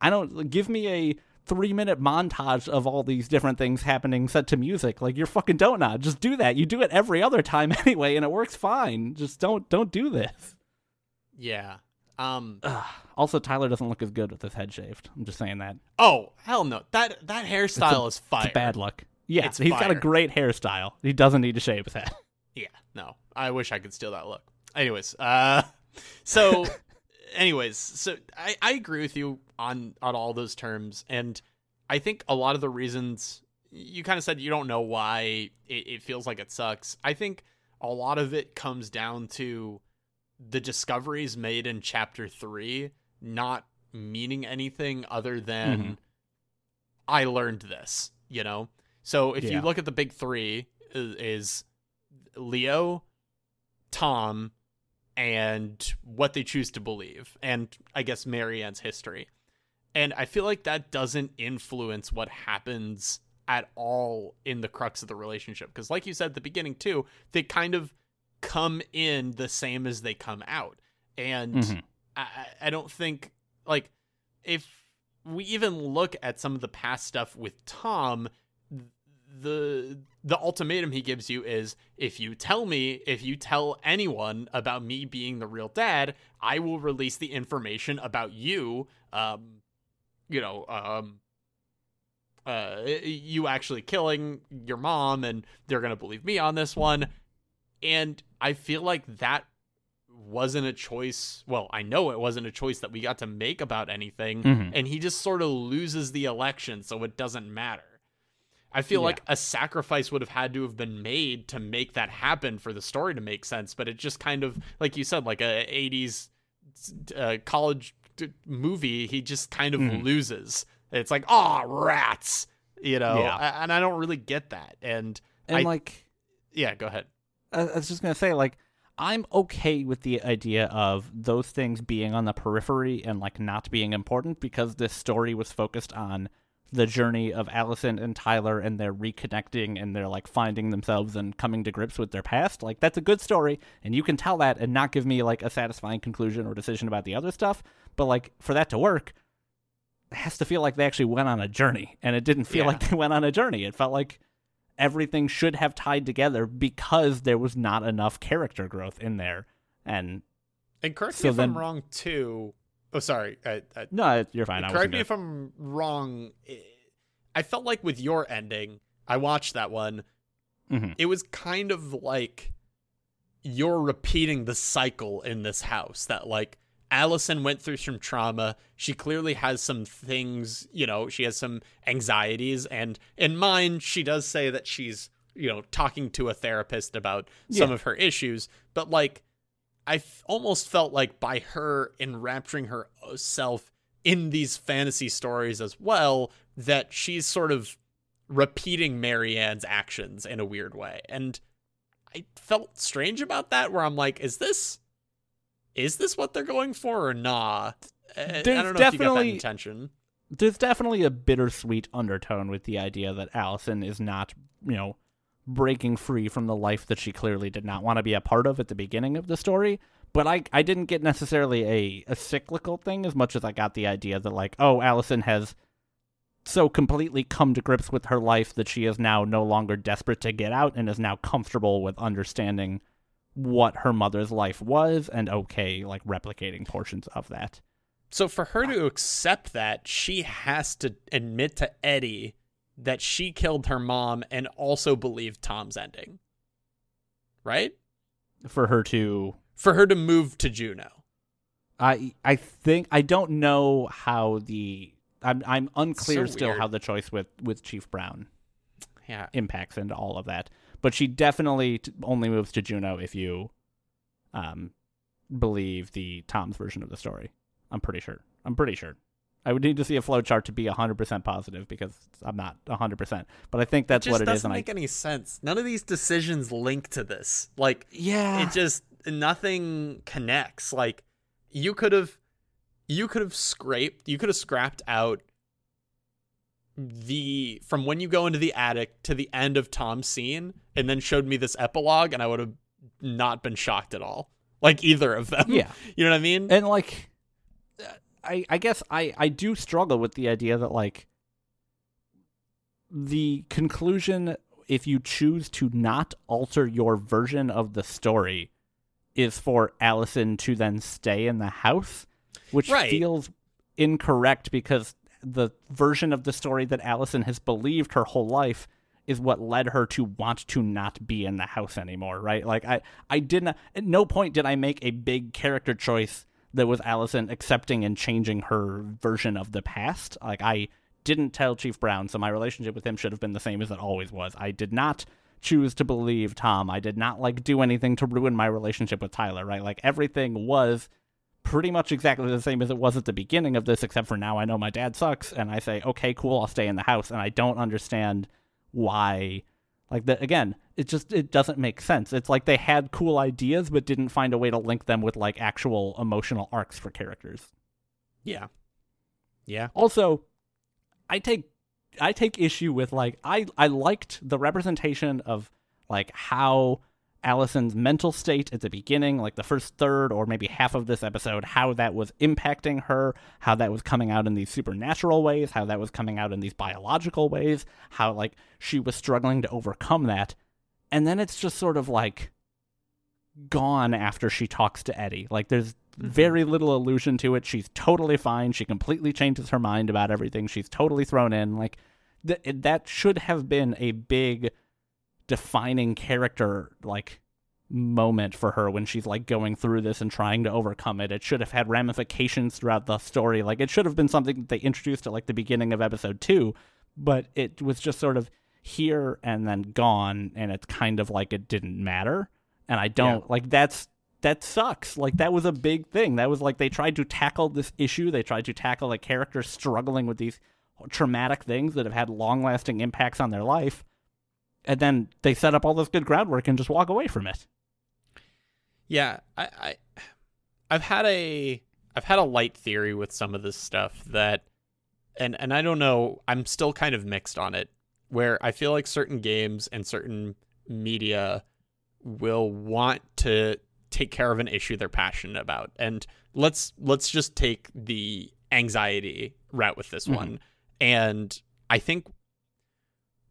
I don't give me a three minute montage of all these different things happening set to music. Like you're fucking don't not. Just do that. You do it every other time anyway, and it works fine. Just don't don't do this. Yeah. Um. Ugh. Also, Tyler doesn't look as good with his head shaved. I'm just saying that. Oh hell no! That that hairstyle is fire. It's bad luck. Yeah, It's he's got a great hairstyle. He doesn't need to shave his head. Yeah. No. I wish I could steal that look. Anyways. Uh. So. anyways. So I I agree with you on on all those terms, and I think a lot of the reasons you kind of said you don't know why it, it feels like it sucks. I think a lot of it comes down to the discoveries made in chapter three not meaning anything other than Mhm. I learned this, you know? So if you look at the big three is, is Leo, Tom, and what they choose to believe, and I guess Mary-Ann's history. And I feel like that doesn't influence what happens at all in the crux of the relationship. Because, like you said at the beginning, too, they kind of come in the same as they come out. And Mhm. I, I- I don't think, like, if we even look at some of the past stuff with Tom, the the ultimatum he gives you is if you tell me if you tell anyone about me being the real dad i will release the information about you um you know um uh you actually killing your mom and they're gonna believe me on this one and i feel like that wasn't a choice well i know it wasn't a choice that we got to make about anything Mhm. and he just sort of loses the election so it doesn't matter I feel Yeah. like a sacrifice would have had to have been made to make that happen for the story to make sense, but it just kind of, like you said, like a '80s uh, college d- movie. He just kind of Mhm. loses. It's like, oh, rats, you know. Yeah. And I don't really get that. And, And I- like, yeah, go ahead. I was just gonna say, like, I'm okay with the idea of those things being on the periphery and like not being important because this story was focused on the journey of Alyson and Tyler and they're reconnecting and they're like finding themselves and coming to grips with their past. Like that's a good story and you can tell that and not give me like a satisfying conclusion or decision about the other stuff. But like for that to work, it has to feel like they actually went on a journey and it didn't feel Yeah. like they went on a journey. It felt like everything should have tied together because there was not enough character growth in there. And And correct So me if then- I'm wrong too. Oh, sorry. I, I, no, you're fine. Correct me if I'm wrong. I- felt like with your ending, I watched that one. Mhm. It was kind of like you're repeating the cycle in this house that like Alyson went through some trauma. She clearly has some things, you know, she has some anxieties and in mine she does say that she's, you know, talking to a therapist about some Yeah. of her issues, but like I f- almost felt like by her enrapturing herself in these fantasy stories as well, that she's sort of repeating Mary-Ann's actions in a weird way. And I felt strange about that, where I'm like, is this is this what they're going for or nah? Uh, I, I There's don't know if you got that definitely- intention. there's definitely a bittersweet undertone with the idea that Alyson is not, you know, breaking free from the life that she clearly did not want to be a part of at the beginning of the story. But I, I didn't get necessarily a, a cyclical thing as much as I got the idea that, like, oh, Alyson has so completely come to grips with her life that she is now no longer desperate to get out and is now comfortable with understanding what her mother's life was and okay, like, replicating portions of that. So for her to accept that, she has to admit to Eddie that she killed her mom and also believe Tom's ending. Right? For her to For her to move to Juneau. I I think I don't know how the I'm I'm unclear So still how the choice with with Chief Brown Yeah. impacts into all of that. But she definitely t- only moves to Juneau if you um believe the Tom's version of the story. I'm pretty sure. I'm pretty sure. I would need to see a flowchart to be 100% positive because I'm not 100%. But I think that's just what it doesn't is and I make any sense. None of these decisions link to this. Like Yeah. it just nothing connects. Like you could have you could have scraped you could have scrapped out the from when you go into the attic to the end of Tom's scene and then showed me this epilogue and I would have not been shocked at all. Like either of them. Yeah. You know what I mean? and like I I guess I I do struggle with the idea that like the conclusion if you choose to not alter your version of the story is for Alyson to then stay in the house which Right. feels incorrect because the version of the story that Alyson has believed her whole life is what led her to want to not be in the house anymore, right? Like I I didn't at no point did I make a big character choice that was Alyson accepting and changing her version of the past. Like I didn't tell Chief Brown, so my relationship with him should have been the same as it always was. I did not choose to believe Tom. I did not like do anything to ruin my relationship with Tyler, right? Like everything was pretty much exactly the same as it was at the beginning of this, except for now I know my dad sucks, and I say, okay, cool, I'll stay in the house, and I don't understand why. Like that again, it just it doesn't make sense. It's like they had cool ideas but didn't find a way to link them with like actual emotional arcs for characters. yeah. Yeah. Also, I take I take issue with like I I liked the representation of like how Alyson's mental state at the beginning, like the first third or maybe half of this episode, how that was impacting her, how that was coming out in these supernatural ways, how that was coming out in these biological ways, how like she was struggling to overcome that. And then it's just sort of like gone after she talks to Eddie. Like there's mm-hmm. very little allusion to it. She's totally fine. She completely changes her mind about everything. She's totally thrown in. Like th- that should have been a big defining character like moment for her when she's like going through this and trying to overcome it. It should have had ramifications throughout the story. Like it should have been something that they introduced at like the beginning of episode 2, but it was just sort of here and then gone and it's kind of like it didn't matter. And I don't like that's that sucks. Like that was a big thing. That was like they tried to tackle this issue. They tried to tackle a character struggling with these traumatic things that have had long-lasting impacts on their life. And then they set up all this good groundwork and just walk away from it. Yeah, I, I I've had a I've had a light theory with some of this stuff that and and I don't know, I'm still kind of mixed on it where I feel like certain games and certain media will want to take care of an issue they're passionate about. And let's let's just take the anxiety route with this Mhm. one. And I think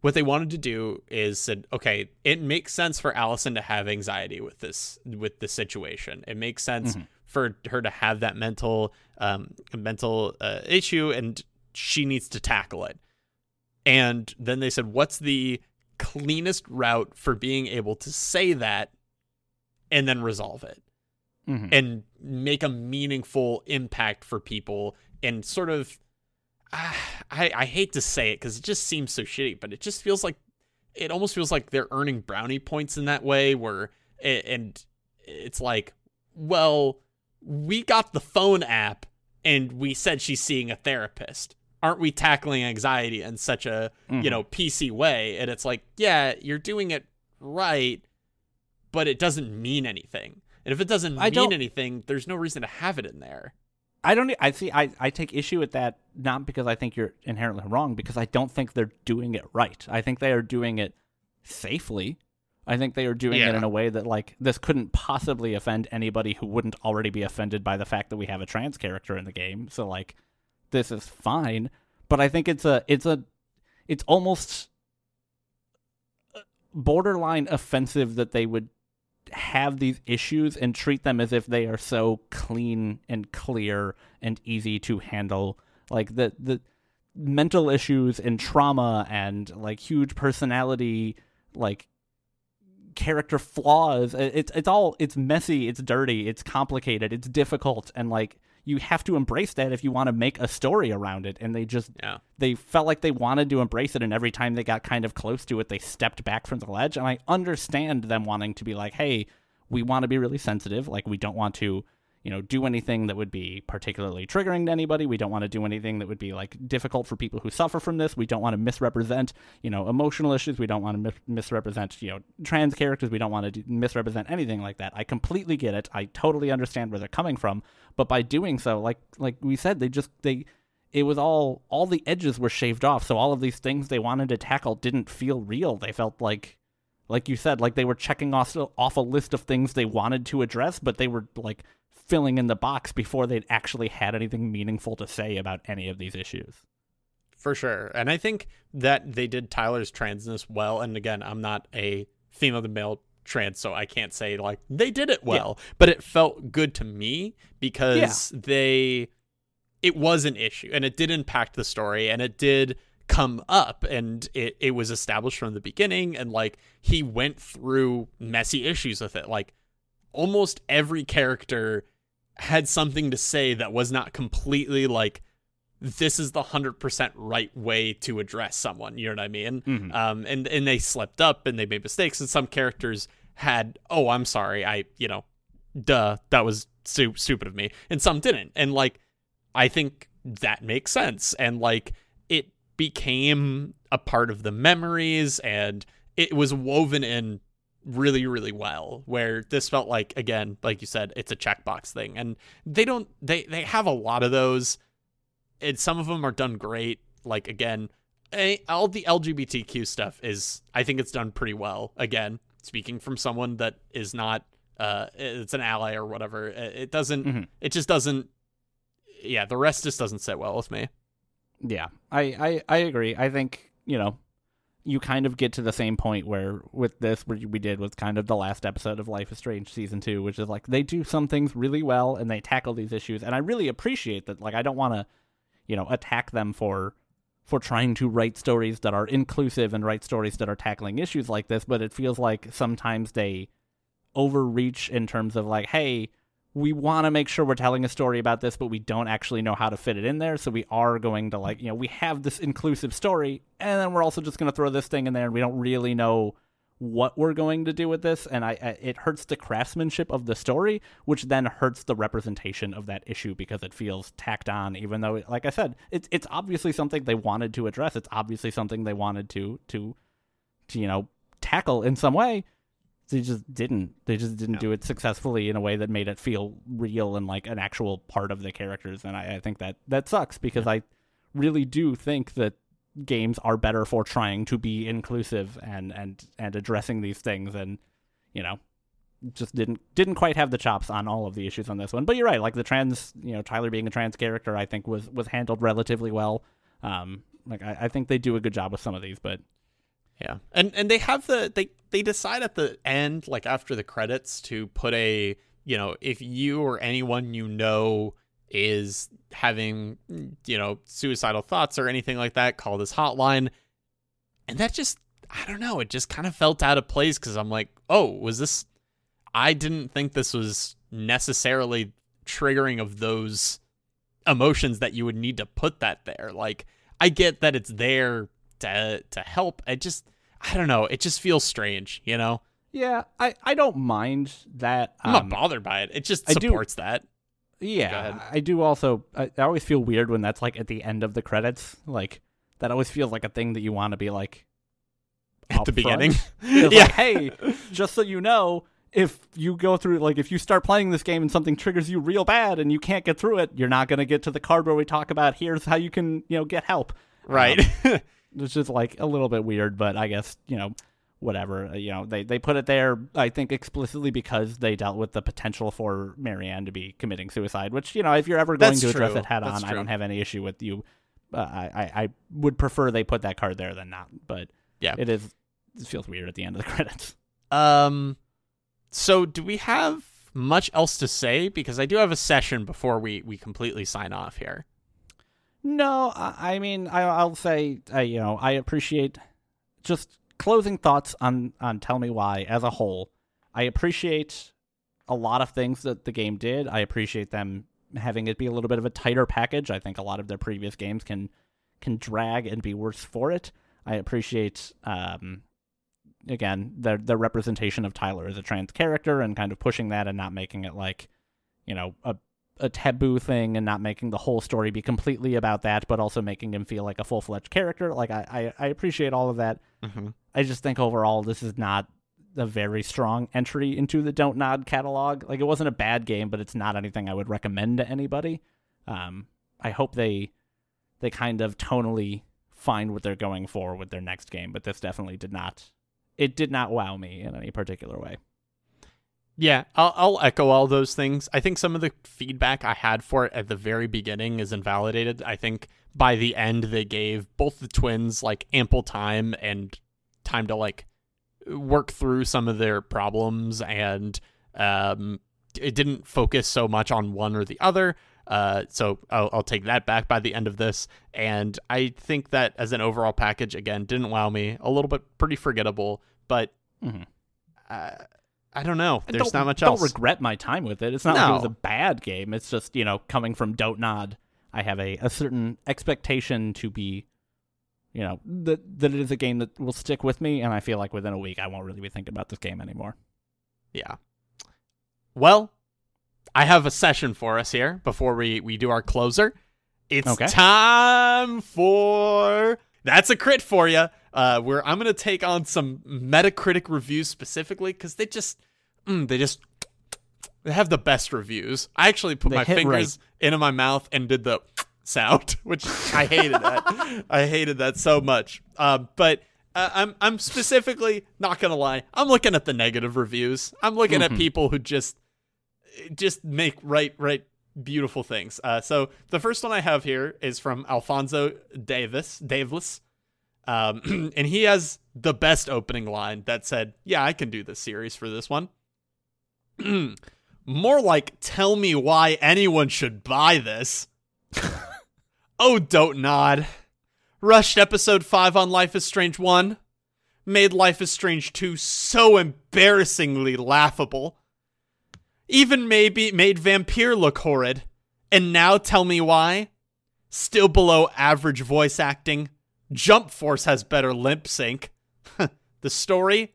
what they wanted to do is said, okay, it makes sense for Alyson to have anxiety with this with this situation. It makes sense Mhm. for her to have that mental um mental uh, issue and she needs to tackle it. And then they said, what's the cleanest route for being able to say that and then resolve it? Mhm. and make a meaningful impact for people and sort of I, I hate to say it because it just seems so shitty but it just feels like it almost feels like they're earning brownie points in that way where a- and it's like well we got the phone app and we said she's seeing a therapist. Aren't we tackling anxiety in such a Mhm. you know pc way? And it's like yeah you're doing it right but it doesn't mean anything. And if it doesn't I mean anything there's no reason to have it in there I don't. I see. I, I take issue with that not because I think you're inherently wrong, because I don't think they're doing it right. I think they are doing it safely. I think they are doing it in a way that like this couldn't possibly offend anybody who wouldn't already be offended by the fact that we have a trans character in the game. So like, this is fine. But I think it's a it's a it's almost uh, borderline offensive that they would have these issues and treat them as if they are so clean and clear and easy to handle. Like the the mental issues and trauma and like huge personality like character flaws it's it's all it's messy it's dirty it's complicated it's difficult and like you have to embrace that if you want to make a story around it. And they just yeah. they felt like they wanted to embrace it. And every time they got kind of close to it they stepped back from the ledge. And i understand them wanting to be like hey we want to be really sensitive. Like we don't want to you know do anything that would be particularly triggering to anybody. We don't want to do anything that would be like difficult for people who suffer from this. We don't want to misrepresent you know emotional issues. We don't want to mis- misrepresent you know trans characters. We don't want to do- misrepresent anything like that. I completely get it. I totally understand where they're coming from. But by doing so like like we said they just they it was all all the edges were shaved off. So all of these things they wanted to tackle didn't feel real. They felt like like you said like they were checking off off a list of things they wanted to address but they were like filling in the box before they'd actually had anything meaningful to say about any of these issues. For sure. And i think that they did tyler's transness well. And again i'm not a female to male trans so i can't say like they did it well. But it felt good to me because they it was an issue and it did impact the story and it did come up and it, it was established from the beginning. And like he went through messy issues with it. Like almost every character had something to say that was not completely like this is the 100% right way to address someone you know what i mean Mhm. um and and they slipped up and they made mistakes and some characters had oh i'm sorry i you know duh that was stu- stupid of me and some didn't and like i think that makes sense and like it became a part of the memories and it was woven in really really well where this felt like again like you said it's a checkbox thing and they don't they they have a lot of those and some of them are done great like again all the lgbtq stuff is i think it's done pretty well again speaking from someone that is not uh it's an ally or whatever it doesn't Mhm. it just doesn't yeah the rest just doesn't sit well with me Yeah, I, I, I agree. I think, you know, you kind of get to the same point where with this, what we did was kind of the last episode of Life is Strange season two, which is like they do some things really well and they tackle these issues. And I really appreciate that. Like, I don't want to, you know, attack them for for trying to write stories that are inclusive and write stories that are tackling issues like this, but it feels like sometimes they overreach in terms of like, hey, we want to make sure we're telling a story about this, but we don't actually know how to fit it in there. So we are going to like, you know, we have this inclusive story, and then we're also just going to throw this thing in there, and we don't really know what we're going to do with this. And I, I, it hurts the craftsmanship of the story, which then hurts the representation of that issue because it feels tacked on. Even though, like I said, it's it's obviously something they wanted to address. It's obviously something they wanted to to, to you know tackle in some way they just didn't. They just didn't No. do it successfully in a way that made it feel real and like an actual part of the characters and i, I think that that sucks because i really do think that games are better for trying to be inclusive and and and addressing these things and you know just didn't didn't quite have the chops on all of the issues on this one. But you're right like the trans you know tyler being a trans character i think was was handled relatively well. Um like i, I think they do a good job with some of these but Yeah, and and they have the they they decide at the end, like after the credits, to put a you know if you or anyone you know is having you know suicidal thoughts or anything like that, call this hotline, and that just I don't know, it just kind of felt out of place because I'm like, oh, was this? I didn't think this was necessarily triggering of those emotions that you would need to put that there. Like I get that it's there to to help. I just I don't know. It just feels strange, you know. yeah i i don't mind that I'm um, not bothered by it. It just I do- supports that. Yeah. I do also. I, I always feel weird when that's like at the end of the credits. Like that always feels like a thing that you want to be like At the beginning. Yeah. like, hey, just so you know, if you go through like if you start playing this game and something triggers you real bad and you can't get through it, you're not gonna get to the card where we talk about here's how you can you know get help. Right. It's just like a little bit weird, but I guess you know whatever. Uh, You know they they put it there. I think explicitly because they dealt with the potential for Mary-Ann to be committing suicide. Which you know if you're ever going That's to address true. it head That's on, I don't have any issue with you. Uh, I, I I would prefer they put that card there than not. But Yeah. it is. It feels weird at the end of the credits. um so do we have much else to say because I do have a session before we we completely sign off here. No, I, I mean, I, I'll say, uh, you know, I appreciate just closing thoughts on on Tell Me Why as a whole. I appreciate a lot of things that the game did. I appreciate them having it be a little bit of a tighter package. I think a lot of their previous games can can drag and be worse for it. I appreciate um again their their representation of Tyler as a trans character and kind of pushing that and not making it like you know a a taboo thing and not making the whole story be completely about that, but also making him feel like a full fledged character. Like I, I, I appreciate all of that. Mm-hmm. I just think overall this is not a very strong entry into the Dontnod catalog. Like it wasn't a bad game, but it's not anything I would recommend to anybody. Um, I hope they they kind of tonally find what they're going for with their next game, but this definitely did not. It did not wow me in any particular way. Yeah, I'll, I'll echo all those things. I think some of the feedback I had for it at the very beginning is invalidated. I think by the end they gave both the twins like ample time and time to like work through some of their problems and um it didn't focus so much on one or the other. Uh, so I'll, I'll take that back by the end of this. And I think that as an overall package, again, didn't wow me. A little bit pretty forgettable, but Mhm. uh, I don't know. There's don't- not much don't regret my time with it. It's not like it was a bad game. It's just you know coming from Dontnod, I have a, a certain expectation to be, you know, that that it is a game that will stick with me, and I feel like within a week I won't really be thinking about this game anymore. Yeah. Well, I have a session for us here before we, we do our closer. It's Okay. time for that's a crit for you. Uh, where I'm gonna take on some Metacritic reviews specifically because they just mm, they just they have the best reviews. I actually put They my fingers into my mouth and did the sound, which I hated that. I hated that so much. Um, but uh, I'm I'm specifically not gonna lie. I'm looking at the negative reviews. I'm looking at Mhm. people who just just make right right beautiful things. Uh, so the first one I have here is from Alfonso Davis Davis, um, and he has the best opening line that said, "Yeah, I can do this series for this one." More like, "Tell me why anyone should buy this." oh, Dontnod. Rushed episode five on Life is Strange one. Made Life is Strange 2 so embarrassingly laughable even maybe made Vampire look horrid. And now tell me why? Still below average voice acting. Jump Force has better lip sync. the story?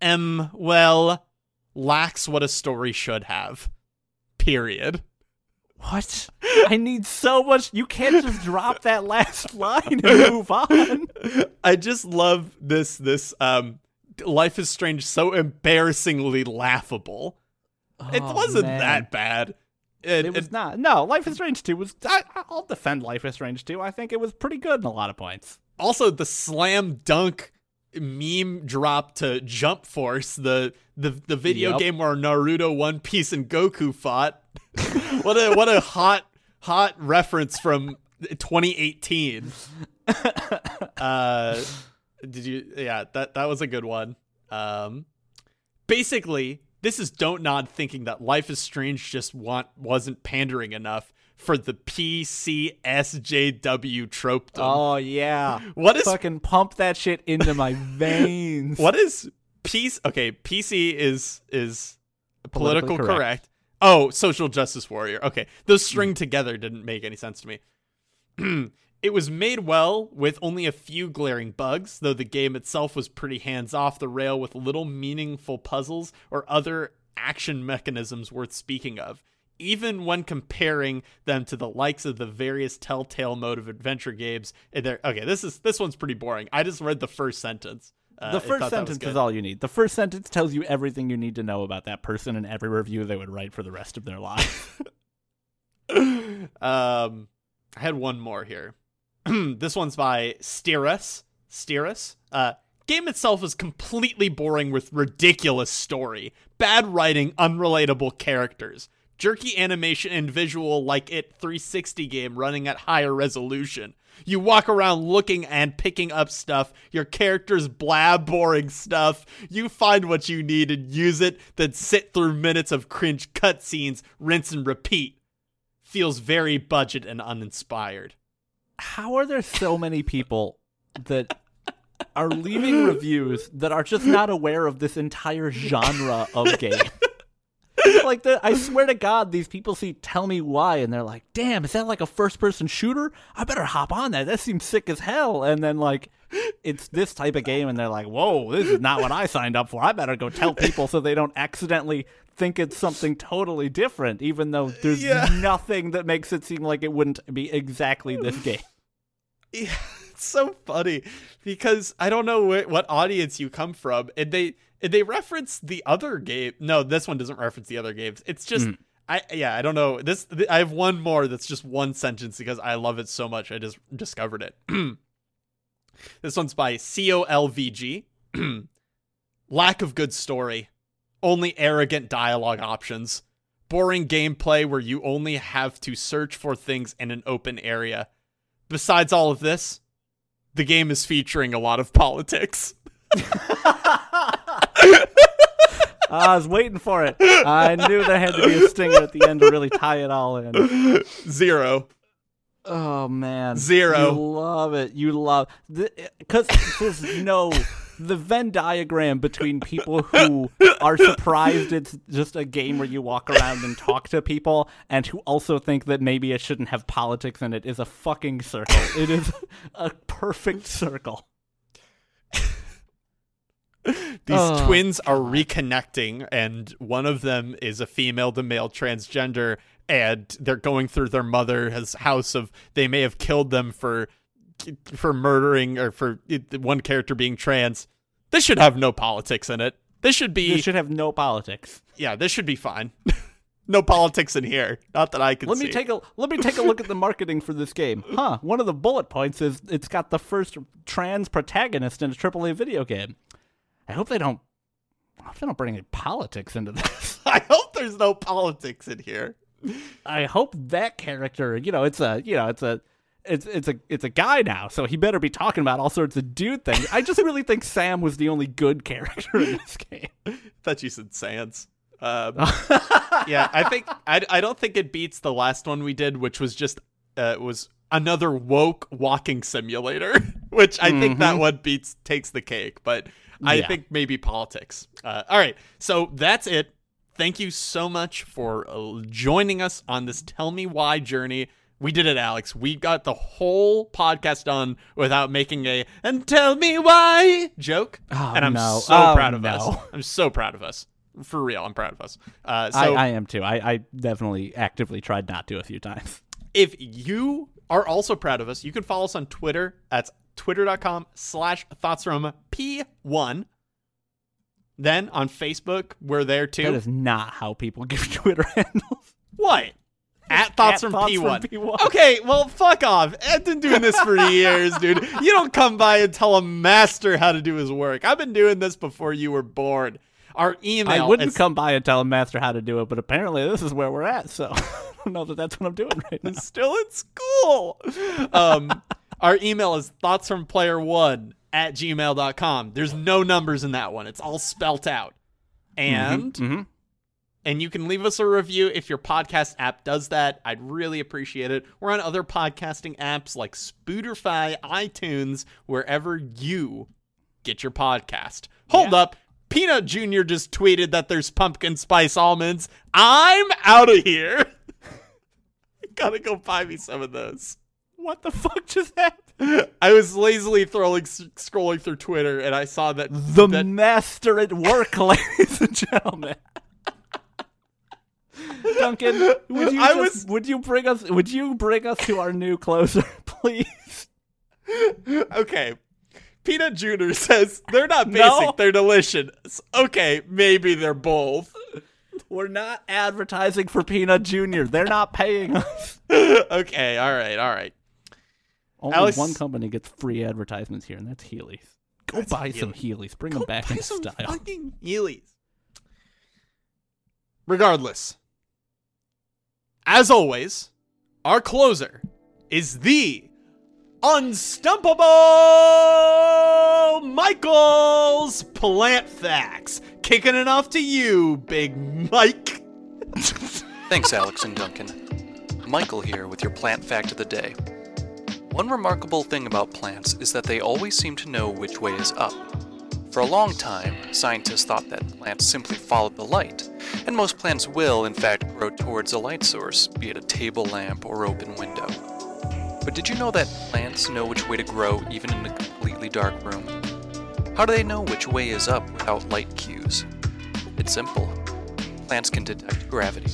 Um, well, lacks what a story should have. Period. What? I need so much. You can't just drop that last line and move on. I just love this this um Life is Strange so embarrassingly laughable. it Oh, wasn't man. that bad. It, It was it- not. No, Life is Strange 2 was. I, I'll defend Life is Strange 2. I think it was pretty good in a lot of points. Also the slam dunk meme drop to Jump Force, the the the video Yep. game where Naruto, One Piece, and Goku fought. what a what a hot hot reference from 2018. uh, did you? Yeah, that that was a good one. Um, basically, this is Dontnod thinking that Life is Strange just want wasn't pandering enough for the PCSJW trope. Oh, yeah. What is Fucking pump that shit into my veins. what is peace? Okay, PC is is political correct. correct. Oh, social justice warrior. Okay, those hmm. string together didn't make any sense to me. it was made well with only a few glaring bugs, though the game itself was pretty hands off the rail with little meaningful puzzles or other action mechanisms worth speaking of. Even when comparing them to the likes of the various Telltale mode of adventure games, they're- okay, this is this one's pretty boring. I just read the first sentence. Uh, the first thought that was sentence is all you need. The first sentence tells you everything you need to know about that person and every review they would write for the rest of their life. um, I had one more here. this one's by Steerus. Steerus. Uh, game itself is completely boring with ridiculous story, bad writing, unrelatable characters, jerky animation and visual like it 360 game running at higher resolution. You walk around looking and picking up stuff. Your characters blab boring stuff. You find what you need and use it, then sit through minutes of cringe cutscenes, rinse and repeat feels very budget and uninspired. How are there so many people that are leaving reviews that are just not aware of this entire genre of game? Like the, I swear to God, these people see "Tell Me Why" and they're like, "Damn, is that like a first-person shooter? I better hop on that. That seems sick as hell." And then like, it's this type of game, and they're like, "Whoa, this is not what I signed up for. I better go tell people so they don't accidentally think it's something totally different, even though there's Yeah. nothing that makes it seem like it wouldn't be exactly this game." Yeah, it's so funny because I don't know wh- what audience you come from, and they and they reference the other game. No, this one doesn't reference the other games. It's just. Hmm. I yeah, I don't know. This th- I have one more that's just one sentence because I love it so much. I just discovered it. this one's by COLVG. Lack of good story. Only arrogant dialogue options. Boring gameplay where you only have to search for things in an open area. Besides all of this, the game is featuring a lot of politics. I was waiting for it. I knew there had to be a stinger at the end to really tie it all in. Zero. Oh man, Zero. You love it. You love because there's no the Venn diagram between people who are surprised it's just a game where you walk around and talk to people, and who also think that maybe it shouldn't have politics in it is a fucking circle. It is a perfect circle. These Oh, twins are reconnecting, and one of them is a female to male transgender, and they're going through their mother's house of they may have killed them for for murdering or for one character being trans. This should have no politics in it. This should be This should have no politics. yeah. This should be fine. no politics in here. Not that I can. Let me take a let me take a look at the marketing for this game. Huh? One of the bullet points is it's got the first trans protagonist in a AAA video game. I hope they don't. I hope they don't bring any politics into this. I hope there's no politics in here. I hope that character, you know, it's a, you know, it's a, it's it's a it's a guy now, so he better be talking about all sorts of dude things. I just really think Sam was the only good character in this game. thought you said Sans. Um, yeah, I think I, I don't think it beats the last one we did, which was just uh, was another woke walking simulator, which I think that one beats takes the cake. But I Yeah. think maybe politics. Uh, all right, so that's it. Thank you so much for uh, joining us on this Tell Me Why journey. We did it, Alex. We got the whole podcast done without making a "and tell me why" joke, Oh, and I'm no. so Oh, proud of us. I'm so proud of us. For real, I'm proud of us. Uh, so I, I am too. I, I definitely actively tried not to a few times. if you are also proud of us, you can follow us on Twitter. That's twitter.com slash thoughts from P1. Then on Facebook, we're there too. That is not how people give Twitter handles. what? At thoughts, At from, Thoughts P1. P1. Okay, well, fuck off. I've been doing this for years, dude. You don't come by and tell a master how to do his work. I've been doing this before you were born. Our email. I wouldn't is- come by and tell a master how to do it, but apparently this is where we're at. So I don't know that that's what I'm doing right now. still in school. Um, our email is thoughts from player one at gmail.com. There's no numbers in that one. It's all spelt out. And hmm and you can leave us a review if your podcast app does that. I'd really appreciate it. We're on other podcasting apps like Spooderfy, iTunes, wherever you get your podcast. Hold Yeah. up. Peanut Jr. just tweeted that there's pumpkin spice almonds. I'm out of here. Gotta go buy me some of those. What the fuck just happened? I was lazily throwing, scrolling through Twitter and I saw that The that master at work, ladies and gentlemen. Duncan, would you I just- was- would you bring us would you bring us to our new closer, please? okay. Peanut Jr. says they're not basic, No. they're delicious. Okay, maybe they're both. We're not advertising for Peanut Jr. They're not paying us. okay, all right, all right. Only Alex- one company gets free advertisements here, and that's Heelys. Go That's buy some Heelys. Bring them back buy in some style. fucking Heelys. Regardless, as always, our closer is the unstumpable Michael's Plant Facts. Kicking it off to you, Big Mike. Thanks, Alex and Duncan. Michael here with your plant fact of the day. One remarkable thing about plants is that they always seem to know which way is up. For a long time, scientists thought that plants simply followed the light, and most plants will, in fact, grow towards a light source, be it a table lamp or open window. But did you know that plants know which way to grow even in a completely dark room? How do they know which way is up without light cues? It's simple. Plants can detect gravity.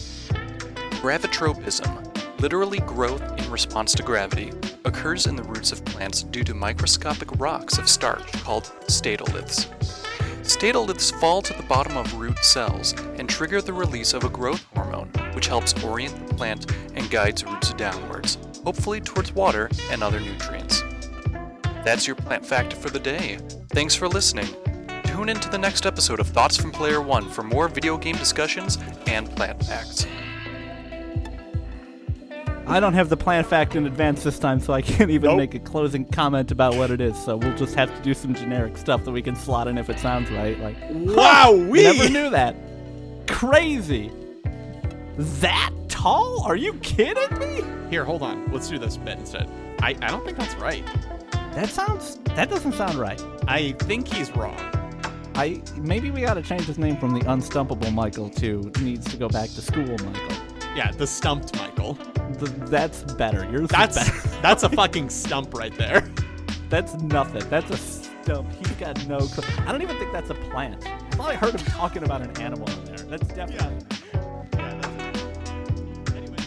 Gravitropism, literally growth in response to gravity, occurs in the roots of plants due to microscopic rocks of starch called statoliths. Statoliths fall to the bottom of root cells and trigger the release of a growth hormone, which helps orient the plant and guides roots downwards, hopefully towards water and other nutrients. That's your plant fact for the day. Thanks for listening. Tune in to the next episode of Thoughts from Player One for more video game discussions and plant facts. I don't have the plan fact in advance this time, so I can't even Nope. make a closing comment about what it is. So we'll just have to do some generic stuff that we can slot in if it sounds right. Like, Wow, we never knew that. Crazy. That tall? Are you kidding me? Here, hold on. Let's do this bit instead. I, I don't think that's right. That sounds. That doesn't sound right. I think he's wrong. I maybe we got to change his name from the unstumpable Michael to needs to go back to school Michael. Yeah, the stumped Michael. Th- that's better. Yours That's better. that's a fucking stump right there. That's nothing. That's a stump. He's got no. Cl- I don't even think that's a plant. I thought I heard him talking about an animal in there. That's definitely. Yeah, that's it. Anyway.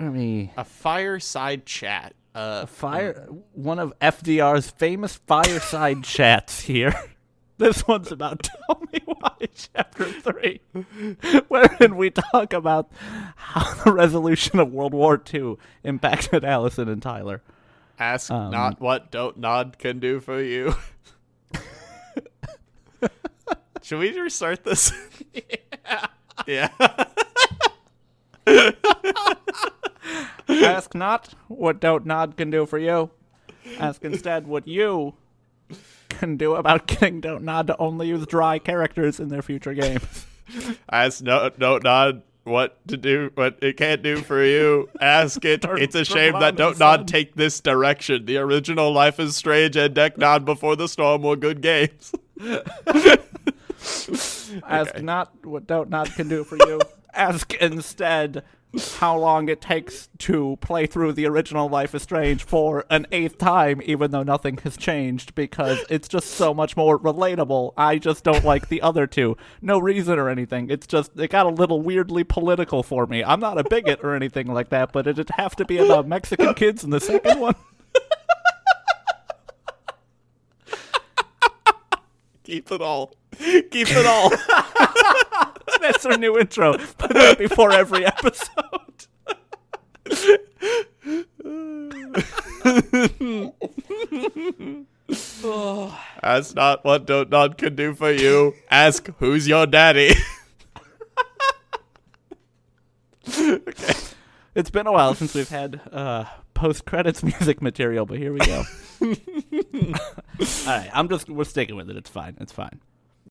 Let me. A fireside chat. Uh, Fire. One of FDR's famous fireside chats here. This one's about Tell Me Why, Chapter 3, wherein we talk about how the resolution of World War II impacted Alyson and Tyler. ask um, not what Dontnod can do for you. Should we restart this? yeah. Ask not what Dontnod can do for you. Ask instead what you can do about getting Dontnod to only use dry characters in their future games. Ask no Dontnod what to do what it can't do for you. Ask it. Turn- it's a shame that Don't. Nod take this direction. The original Life is Strange and Deck Nod Before the Storm were good games. Ask Okay. not what Dontnod can do for you. Ask instead how long it takes to play through the original Life is Strange for an eighth time, even though nothing has changed, because it's just so much more relatable. I just don't like the other two. No reason or anything. It's just, it got a little weirdly political for me. I'm not a bigot or anything like that, but it'd have to be about Mexican kids in the second one. Keep it all. Keep it all. That's our new intro. Put that before every episode. That's not what Dontnod can do for you. Ask who's your daddy. okay. It's been a while since we've had uh, post credits music material, but here we go. All right, I'm just we're sticking with it. It's fine. It's fine.